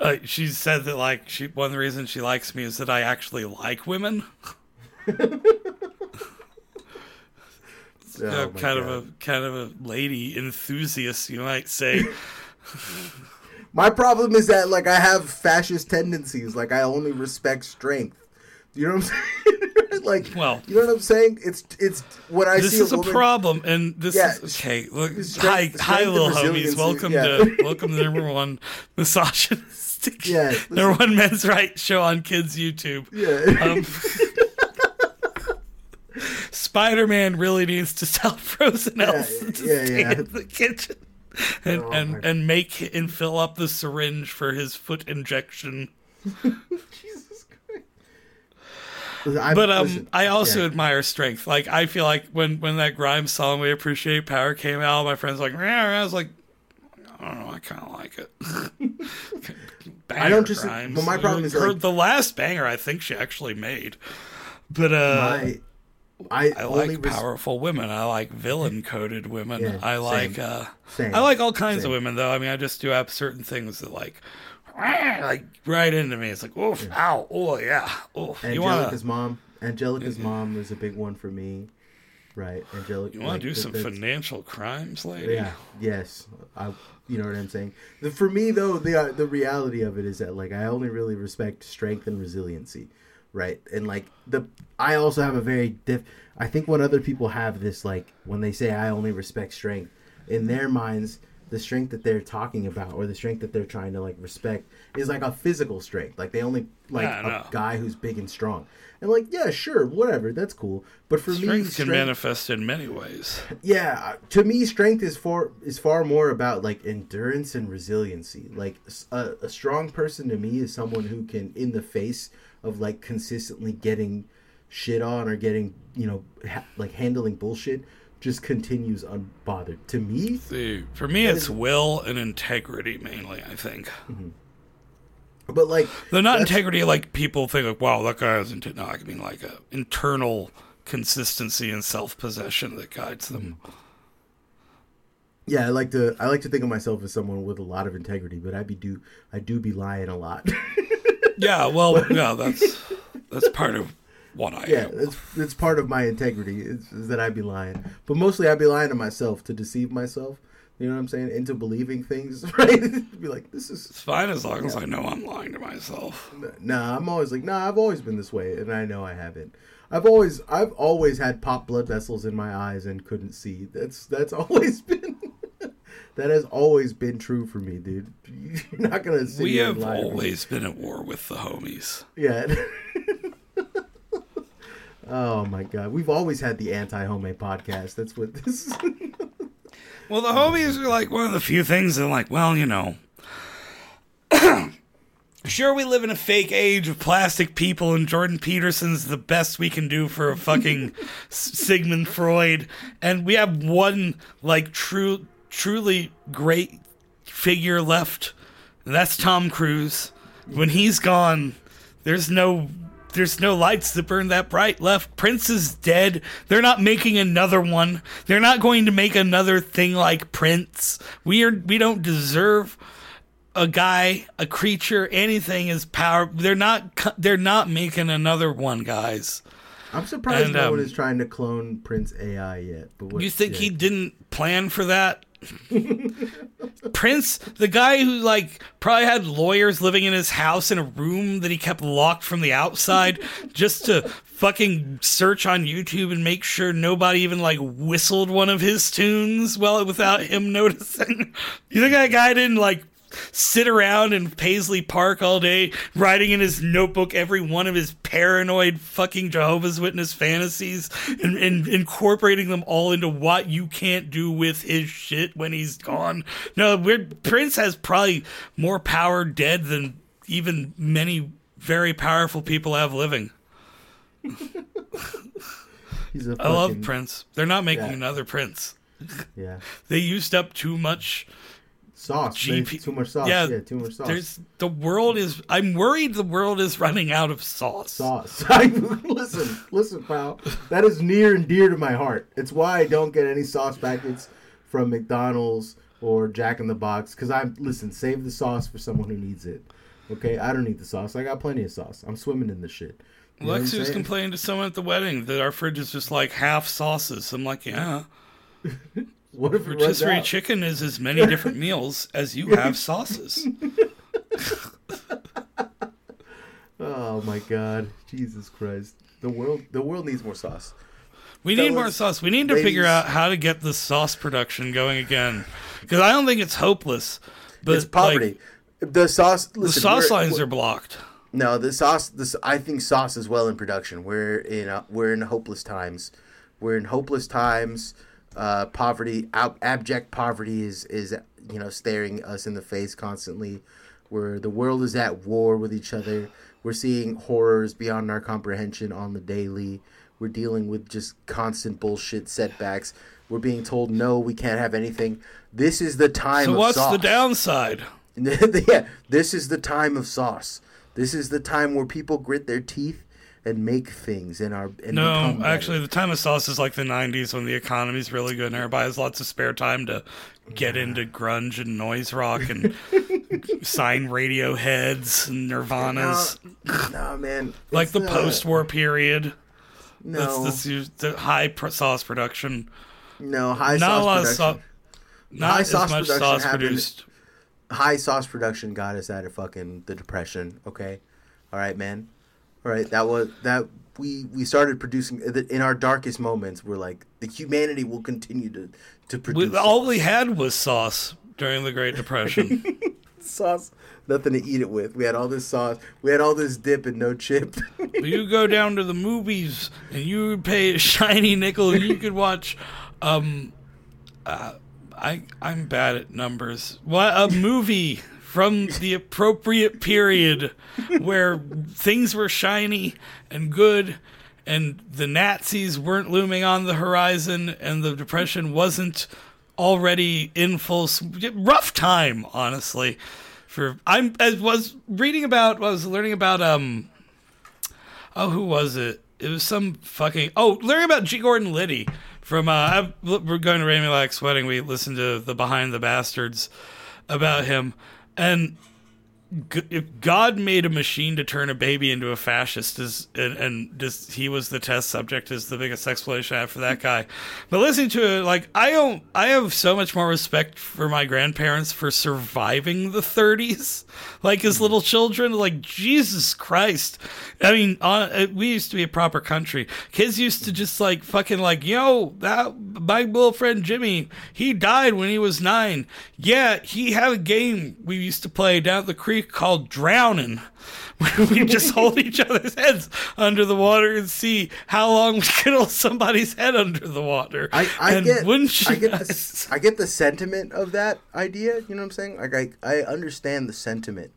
uh, she said that like she one of the reasons she likes me is that I actually like women. [LAUGHS] Oh, kind of a kind of a lady enthusiast, you might say. [LAUGHS] My problem is that like I have fascist tendencies. Like I only respect strength. You know what I'm saying? [LAUGHS] like, Well- you know what I'm saying? It's it's when I this see is a woman. problem, and this Yeah, is okay. Look, strength- hi, strength hi, little homies. Welcome yeah. to [LAUGHS] welcome to the number one misogynistic, Yeah, [LAUGHS] number one men's rights show on kids YouTube. Yeah. Um, Spider-Man really needs to sell Frozen Elsa to yeah, stay yeah. in the kitchen and Oh, and, and make and fill up the syringe for his foot injection. Jesus. Listen, I- But um, listen, I also yeah. admire strength. Like I feel like when when that Grimes song "We Appreciate Power" came out, my friends like, I was like, I don't know, I kind of like it. [LAUGHS] I don't dis- Grimes. but my problem is, Her- like- the last banger I think she actually made. But uh, my, I, I like res- powerful women. I like villain coded women. Yeah, I like same. uh Same. I like all kinds Same. of women though. I mean I just do have certain things that like like right into me. It's like oof, ow, oh yeah. Oof. You wanna Angelica's mom. Angelica's mom is a big one for me. Right, Angelica. you wanna like, do that- some financial crimes, lady? Yeah. Yes. I. You know what I'm saying. The, for me though, the uh, the reality of it is that like I only really respect strength and resiliency, right? And like the I also have a very diff. I think when other people have this like when they say I only respect strength, in their minds the strength that they're talking about or the strength that they're trying to like respect is like a physical strength. Like they only like Yeah, I a guy who's big and strong. And like yeah, sure, whatever, that's cool. But for me, Strength can manifest in many ways. yeah to me strength is for is far more about like endurance and resiliency like a strong person to me is someone who can in the face of like consistently getting shit on or getting you know ha- like handling bullshit just continues unbothered to me See, for me, it's will and integrity mainly. I think. Mm-hmm. but like Though not that's- integrity like people think like, wow, that guy has inte-. No, I mean like a internal consistency and self possession that guides them. Mm-hmm. yeah i like to i like to think of myself as someone with a lot of integrity but i be do i do be lying a lot [LAUGHS] Yeah, well, yeah, that's that's part of what I Yeah, am. that's that's part of my integrity is, is that I'd be lying, but mostly I'd be lying to myself to deceive myself. You know what I'm saying? Into believing things, [LAUGHS] right? be like, this is It's fine as long as I know I'm lying to myself. nah. I'm always like, nah. I've always been this way, and I know I haven't. I've always I've always had pop blood vessels in my eyes and couldn't see. That's that's [LAUGHS] always been. That has always been true for me, dude. [LAUGHS] You're not gonna. Sit We have and lie to me. always been at war with the homies. Yeah. Oh my god, we've always had the anti-homemade podcast. That's what this. is. [LAUGHS] Well, the homies are like one of the few things that, like, well, you know. [CLEARS THROAT] sure, we live in a fake age of plastic people, and Jordan Peterson's the best we can do for a fucking [LAUGHS] Sigmund Freud, and we have one, like, true, truly great figure left, and that's Tom Cruise. When he's gone, there's no there's no lights that burn that bright left. Prince is dead. They're not making another one. They're not going to make another thing like Prince. We are we don't deserve a guy, a creature, anything as power. They're not they're not making another one, guys. I'm surprised And, no one um, is trying to clone Prince AI yet. But You think yeah. he didn't plan for that? Prince, the guy who like probably had lawyers living in his house in a room that he kept locked from the outside [LAUGHS] just to fucking search on YouTube and make sure nobody even like whistled one of his tunes well without him [LAUGHS] noticing. You think that guy didn't like sit around in Paisley Park all day, writing in his notebook every one of his paranoid fucking Jehovah's Witness fantasies and, and incorporating them all into what you can't do with his shit when he's gone. No, Prince has probably more power dead than even many very powerful people have living. [LAUGHS] A I love Prince. They're not making Yeah. another Prince. Yeah, They used up too much sauce. GP too much sauce. Yeah, Yeah, too much sauce. There's the world is. I'm worried the world is running out of sauce. sauce. [LAUGHS] I, listen, listen, pal. That is near and dear to my heart. It's why I don't get any sauce packets from McDonald's or Jack in the Box. Because I'm listen, save the sauce for someone who needs it. Okay, I don't need the sauce. I got plenty of sauce. I'm swimming in the shit. You was complaining to someone at the wedding that our fridge is just like half sauces. I'm like, yeah, [LAUGHS] What if rotisserie chicken is as many different meals as you have sauces. [LAUGHS] Oh my god, Jesus Christ! The world, the world needs more sauce. We need more sauce. We need to figure out how to get the sauce production going again, because I don't think it's hopeless. But It's poverty. the sauce. the sauce lines are blocked. No, the sauce. This I think sauce is well in production. We're in a, we're in hopeless times, We're in hopeless times. Uh, poverty, ab- abject poverty is is you know staring us in the face constantly. Where the world is at war with each other. We're seeing horrors beyond our comprehension on the daily. We're dealing with just constant bullshit setbacks. We're being told no, we can't have anything. This is the time. So what's sauce. the downside? [LAUGHS] yeah, this is the time of sauce. This is the time where people grit their teeth and make things in our. and No, actually, the time of sauce is like the '90s when the economy's really good and everybody has lots of spare time to get into grunge and noise rock and [LAUGHS] sign Radioheads and Nirvanas, no, man. [LAUGHS] like the not- post-war period. No, that's us- the high pr- sauce production. no high Not sauce a lot of production. sauce. Not High as sauce much production sauce happened- produced. high sauce production got us out of fucking the depression. Okay, all right, man. Right, that was that we we started producing in our darkest moments. We're like the humanity will continue to to produce We, all we had was sauce during the Great Depression. [LAUGHS] sauce, nothing to eat it with. We had all this sauce. We had all this dip and no chip. you go down to the movies and you would pay a shiny nickel and you could watch um uh, I I'm bad at numbers. What a movie from the appropriate period where things were shiny and good and the Nazis weren't looming on the horizon and the depression wasn't already in full rough time honestly for I'm I was reading about was learning about um oh, who was it? It was some fucking. Oh, learning about G. Gordon Liddy from. Uh, I, we're going to Rami Malek's wedding. We listened to the Behind the Bastards about him, and if God made a machine to turn a baby into a fascist, is and, and just he was the test subject, is the biggest explanation I have for that guy. But listening to it, like I don't, I have so much more respect for my grandparents for surviving the 30s, like as little children. Like Jesus Christ, I mean, uh, we used to be a proper country. Kids used to just like fucking like, yo, that my little friend Jimmy, he died when he was nine. Yeah, he had a game we used to play down at the creek called Drowning. [LAUGHS] Where we just hold each other's heads under the water and see how long we can hold somebody's head under the water. I, I and get wouldn't I get guys- the, I get the sentiment of that idea. You know what I'm saying? Like I I understand the sentiment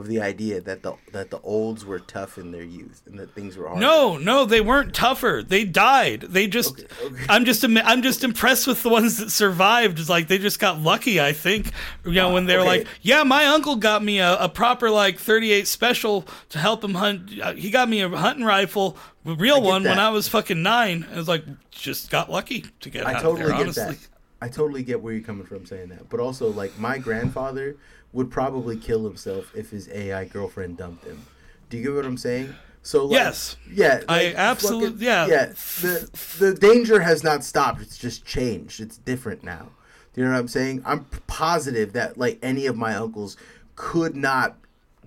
of the idea that the that the olds were tough in their youth and that things were hard. No, no, they weren't tougher. They died. They just. Okay, okay. I'm just. I'm just impressed with the ones that survived. It's like they just got lucky. I think. You know, when they were okay. like, "Yeah, my uncle got me a, a proper like 38 special to help him hunt. uh, He got me a hunting rifle, a real one, when. I was fucking nine. I was like, just got lucky to get I out totally of there. get honestly. that. I totally get where you're coming from saying that. But also, like, my grandfather would probably kill himself if his AI girlfriend dumped him. Do you get what I'm saying? So, like, Yes. yeah, I like, absolute- fucking- yeah. yeah. The the danger has not stopped. It's just changed. It's different now. Do you know what I'm saying? I'm positive that like any of my uncles could not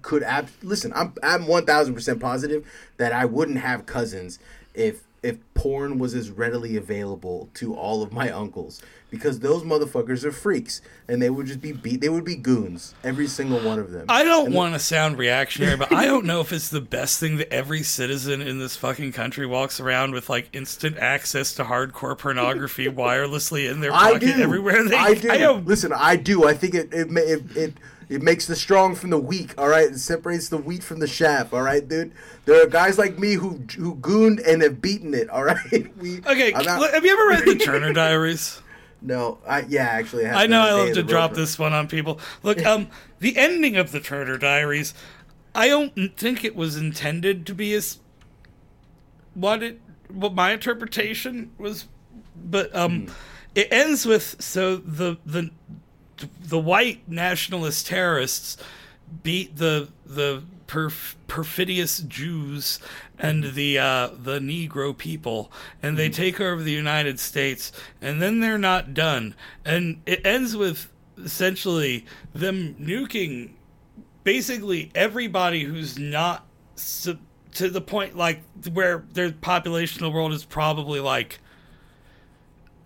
could ab- listen. I'm I'm one thousand percent positive that I wouldn't have cousins if if porn was as readily available to all of my uncles because those motherfuckers are freaks and they would just be beat. They would be goons, every single one of them. I don't want to sound reactionary, but I don't [LAUGHS] know if it's the best thing that every citizen in this fucking country walks around with like instant access to hardcore pornography [LAUGHS] wirelessly in their I pocket do. everywhere they I do. I Listen, I do. I think it it it, it it makes the strong from the weak. All right, it separates the wheat from the chaff. All right, dude. There are guys like me who who gooned and have beaten it. All right. [LAUGHS] We Okay, not- have you ever read the [LAUGHS] Turner Diaries? no, I yeah, actually, I, have I know I love to drop Roper. this one on people. Look, um, [LAUGHS] the ending of the Turner Diaries, I don't think it was intended to be as what it what my interpretation was, but um, it ends with so the the the white nationalist terrorists beat the the perf- perfidious Jews and the uh, the Negro people, and they take over the United States, and then they're not done, and it ends with essentially them nuking basically everybody who's not su- to the point like where their population in the world is probably like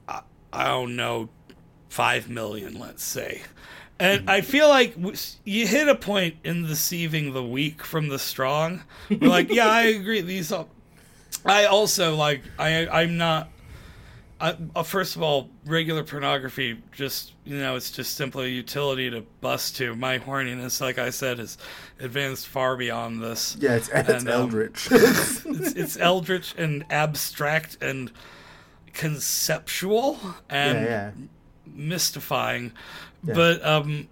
I, I don't know five million, let's say. And I feel like you hit a point in deceiving the weak from the strong. We're like, yeah, I agree. These, all, I also like, I, I'm not. I, uh, first of all, regular pornography just you know it's just simply a utility to bust to. My horniness, like I said, is advanced far beyond this. Yeah, it's, it's And, um, eldritch. [LAUGHS] It's, it's eldritch and abstract and conceptual and yeah, yeah. Mystifying. Yeah. But um,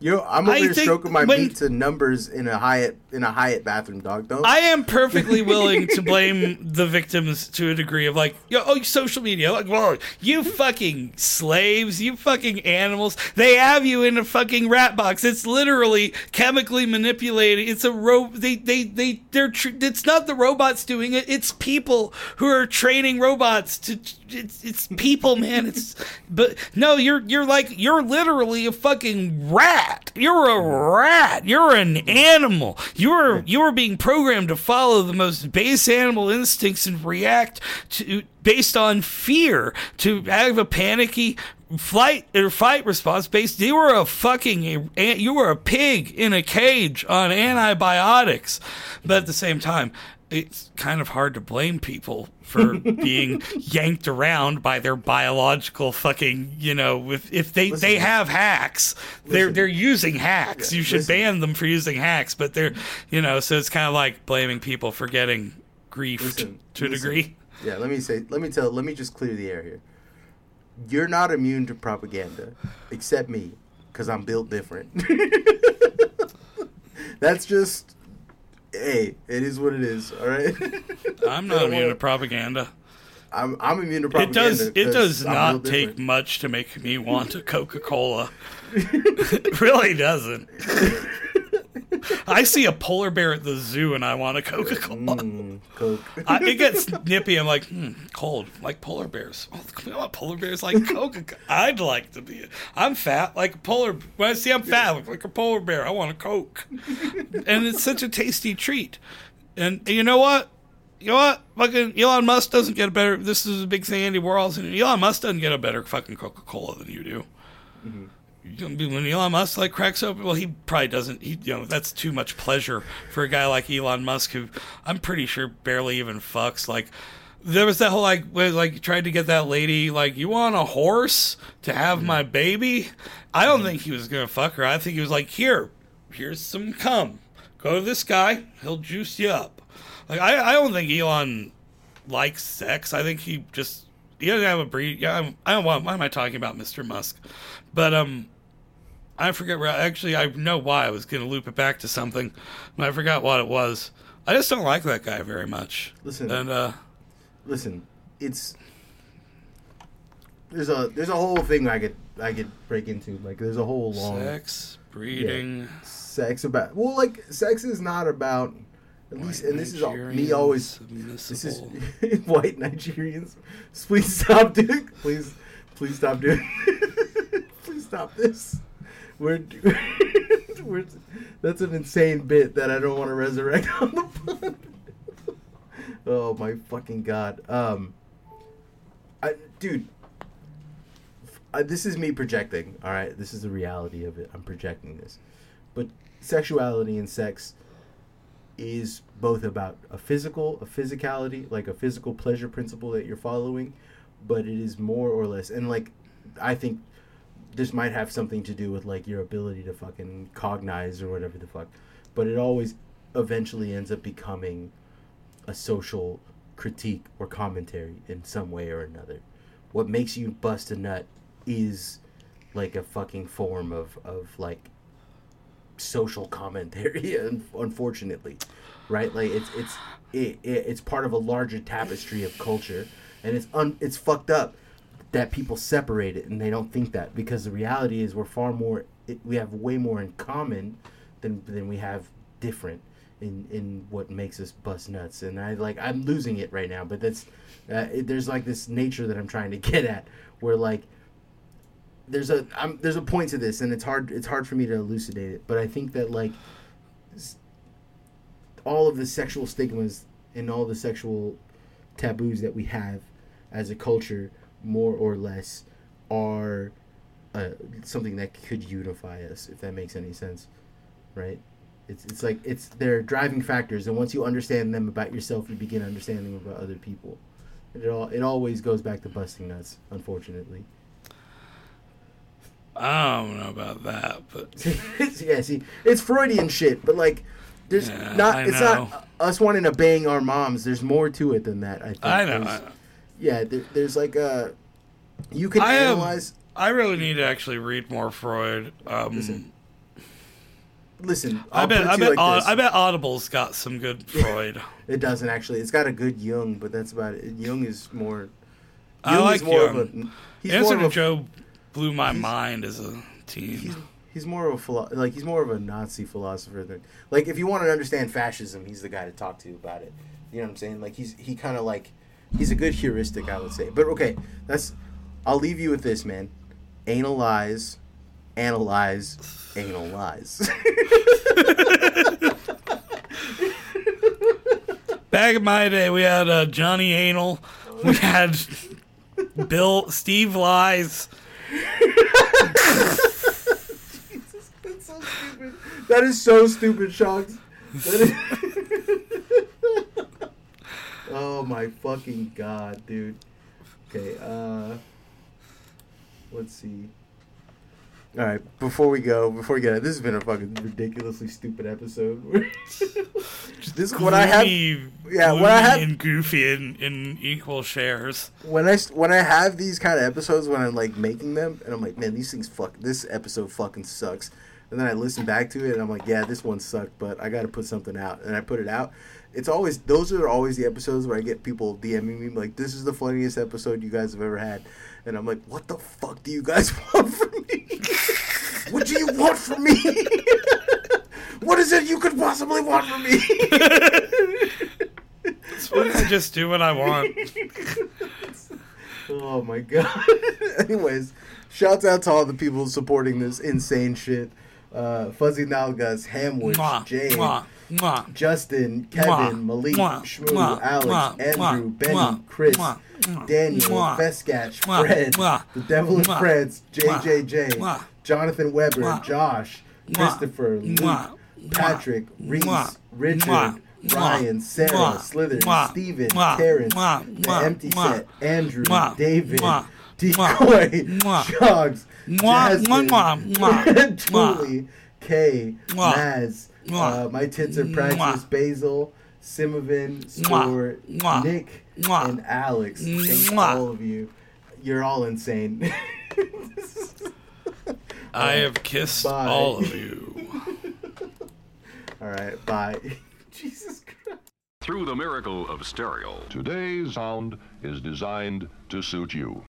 You know, I'm over I here stroking my when- meat to numbers in a Hyatt in a Hyatt bathroom, dog. Don't. I am perfectly [LAUGHS] willing to blame the victims to a degree of like, yo, oh, social media, like, whoa, you fucking slaves, you fucking animals. They have you in a fucking rat box. It's literally chemically manipulated. It's a ro. They, they, they, they're. Tr- it's not the robots doing it. It's people who are training robots to. It's, it's people, man. It's, but no, you're, you're like, you're literally a fucking rat. You're a rat. You're an animal. You're, you're being programmed to follow the most base animal instincts and react to, based on fear, to have a panicky flight or fight response based. You were a fucking, you were a pig in a cage on antibiotics. But at the same time, it's kind of hard to blame people for [LAUGHS] being yanked around by their biological fucking you know if if they Listen. they have hacks they're Listen. they're using hacks you should listen. ban them for using hacks but they're you know so it's kind of like blaming people for getting griefed to a degree Yeah, let me say, let me tell, let me just clear the air here. You're not immune to propaganda, except me, because I'm built different. [LAUGHS] That's just, hey, it is what it is. All right. [LAUGHS] i'm not immune to [LAUGHS] propaganda I'm, I'm immune to propaganda. it does it does I'm not take much to make me want a [LAUGHS] coca-cola it really doesn't i see a polar bear at the zoo and i want a coca-cola Mm, Coke. I, it gets nippy. I'm like, hmm, cold, like polar bears. Oh, you know? Polar bears like Coca. I'd like to be. I'm fat, like a polar. When I see I'm fat, I look like a polar bear. I want a Coke, and it's such a tasty treat. And you know what? You know what? Fucking Elon Musk doesn't get a better. This is a big thing. Andy Warhol's and Elon Musk doesn't get a better fucking Coca Cola than you do. Know, When Elon Musk like cracks open, well, he probably doesn't. He, you know, that's too much pleasure for a guy like Elon Musk, who I'm pretty sure barely even fucks. Like, there was that whole like, where, like, he tried to get that lady like, you want a horse to have my baby? I don't think he was gonna fuck her. I think he was like, here, here's some cum. Go to this guy, he'll juice you up. Like, I, I don't think Elon likes sex. I think he just he doesn't have a breed. Yeah, I'm, I don't want. Why am I talking about Mr. Musk? But um, I forget where. Actually, I know why I was going to loop it back to something, but I forgot what it was. I just don't like that guy very much. Listen. and uh, Listen, it's there's a there's a whole thing I could I could break into. Like, there's a whole long sex, breeding, sex about well like sex is not about at least and this is all, me always this is [LAUGHS] white nigerians please stop doing please please stop doing [LAUGHS] please stop this we're, [LAUGHS] we're that's an insane bit that i don't want to resurrect [LAUGHS] on the pod. Oh my fucking god. Um I, dude. This is me projecting all right? This is the reality of it. I'm projecting this. But sexuality and sex is both about a physical a physicality like a physical pleasure principle that you're following but it is more or less and like i think this might have something to do with like your ability to fucking cognize or whatever the fuck but it always eventually ends up becoming a social critique or commentary in some way or another. What makes you bust a nut is like a fucking form of of like social commentary [LAUGHS] un- unfortunately right? Like it's it's it, it, it's part of a larger tapestry of culture and it's un, it's fucked up that people separate it and they don't think that because the reality is we're far more we have way more in common than than we have different in in what makes us bust nuts and i like i'm losing it right now but that's uh, it, there's like this nature that i'm trying to [LAUGHS] get at where like there's a I'm, there's a point to this, and it's hard it's hard for me to elucidate it. But I think that like all of the sexual stigmas and all the sexual taboos that we have as a culture, more or less, are uh, something that could unify us, if that makes any sense, right? It's it's like it's they're driving factors, and once you understand them about yourself, you begin understanding them about other people, It all it always goes back to busting nuts, unfortunately. I don't know about that, but [LAUGHS] yeah, see, it's Freudian shit, but like, there's Yeah, not. I it's know. not us wanting to bang our moms. There's more to it than that. I think. I know. I, know. Yeah, there, there's like a. You can I am- analyze. I really need to actually read more Freud. Um, Listen, Listen, I bet I bet like Aud- I bet Audible's got some good [LAUGHS] Freud. It doesn't actually. It's got a good Jung, but that's about it. Jung is more. I like more Jung. of a. He's Answer more of to a. Joe blew my mind as a He's, he's more of a philo- like he's more of a Nazi philosopher than like if you want to understand fascism, he's the guy to talk to about it. You know what I'm saying? Like he's he kind of like he's a good heuristic, I would say. But okay, that's I'll leave you with this, man. Analyze, analyze, analyze. [LAUGHS] Back in my day, we had uh, Johnny Anal. We had Bill Steve Lies. [LAUGHS] That's so stupid. That is so stupid, Shocks. [LAUGHS] Oh my fucking god, dude. Okay, uh let's see. Alright, before we go, before we get it, this has been a fucking ridiculously stupid episode. [LAUGHS] this is what I have yeah, what I have- and goofy in, in equal shares. when I when I have these kind of episodes when I'm like making them and I'm like, man, these things fuck. This episode fucking sucks. And then I listen back to it and I'm like, yeah, this one sucked, but I got to put something out. And I put it out. It's always those are always the episodes where I get people DMing me like, this is the funniest episode you guys have ever had. And I'm like, what the fuck do you guys [LAUGHS] want from me? what do you want from me? [LAUGHS] what is it you could possibly want from me? it's what I just do what I want. [LAUGHS] Oh my god. Anyways, shouts out to all the people supporting this insane shit. Uh, Fuzzy Nalgas, Hamwich, Mwah, Jane, mwah, mwah. Justin, Kevin, Malik, Shmoo, Alex, Andrew, Benny, Chris, Daniel, Feskatch, Fred, The Devil in mwah, JJJ, Jonathan Weber, Josh, Christopher, Luke, Patrick, Reese, Richard, Ryan, Sarah, Slither, Steven, Terrence, The Empty Set, Andrew, David, Decoy, Shogs, mwah, Jasmine, mwah, mwah, [LAUGHS] Julie, Kay, Mwah, Maz, mwah, uh, My Tits Are Practice. Basil, Simovin, Mwah, Stuart, mwah, Nick, mwah, and Alex. Thank mwah. all of you. You're all insane. [LAUGHS] I have kissed Bye. all of you. [LAUGHS] all right, bye. Jesus Christ. Through the miracle of stereo. Today's sound is designed to suit you.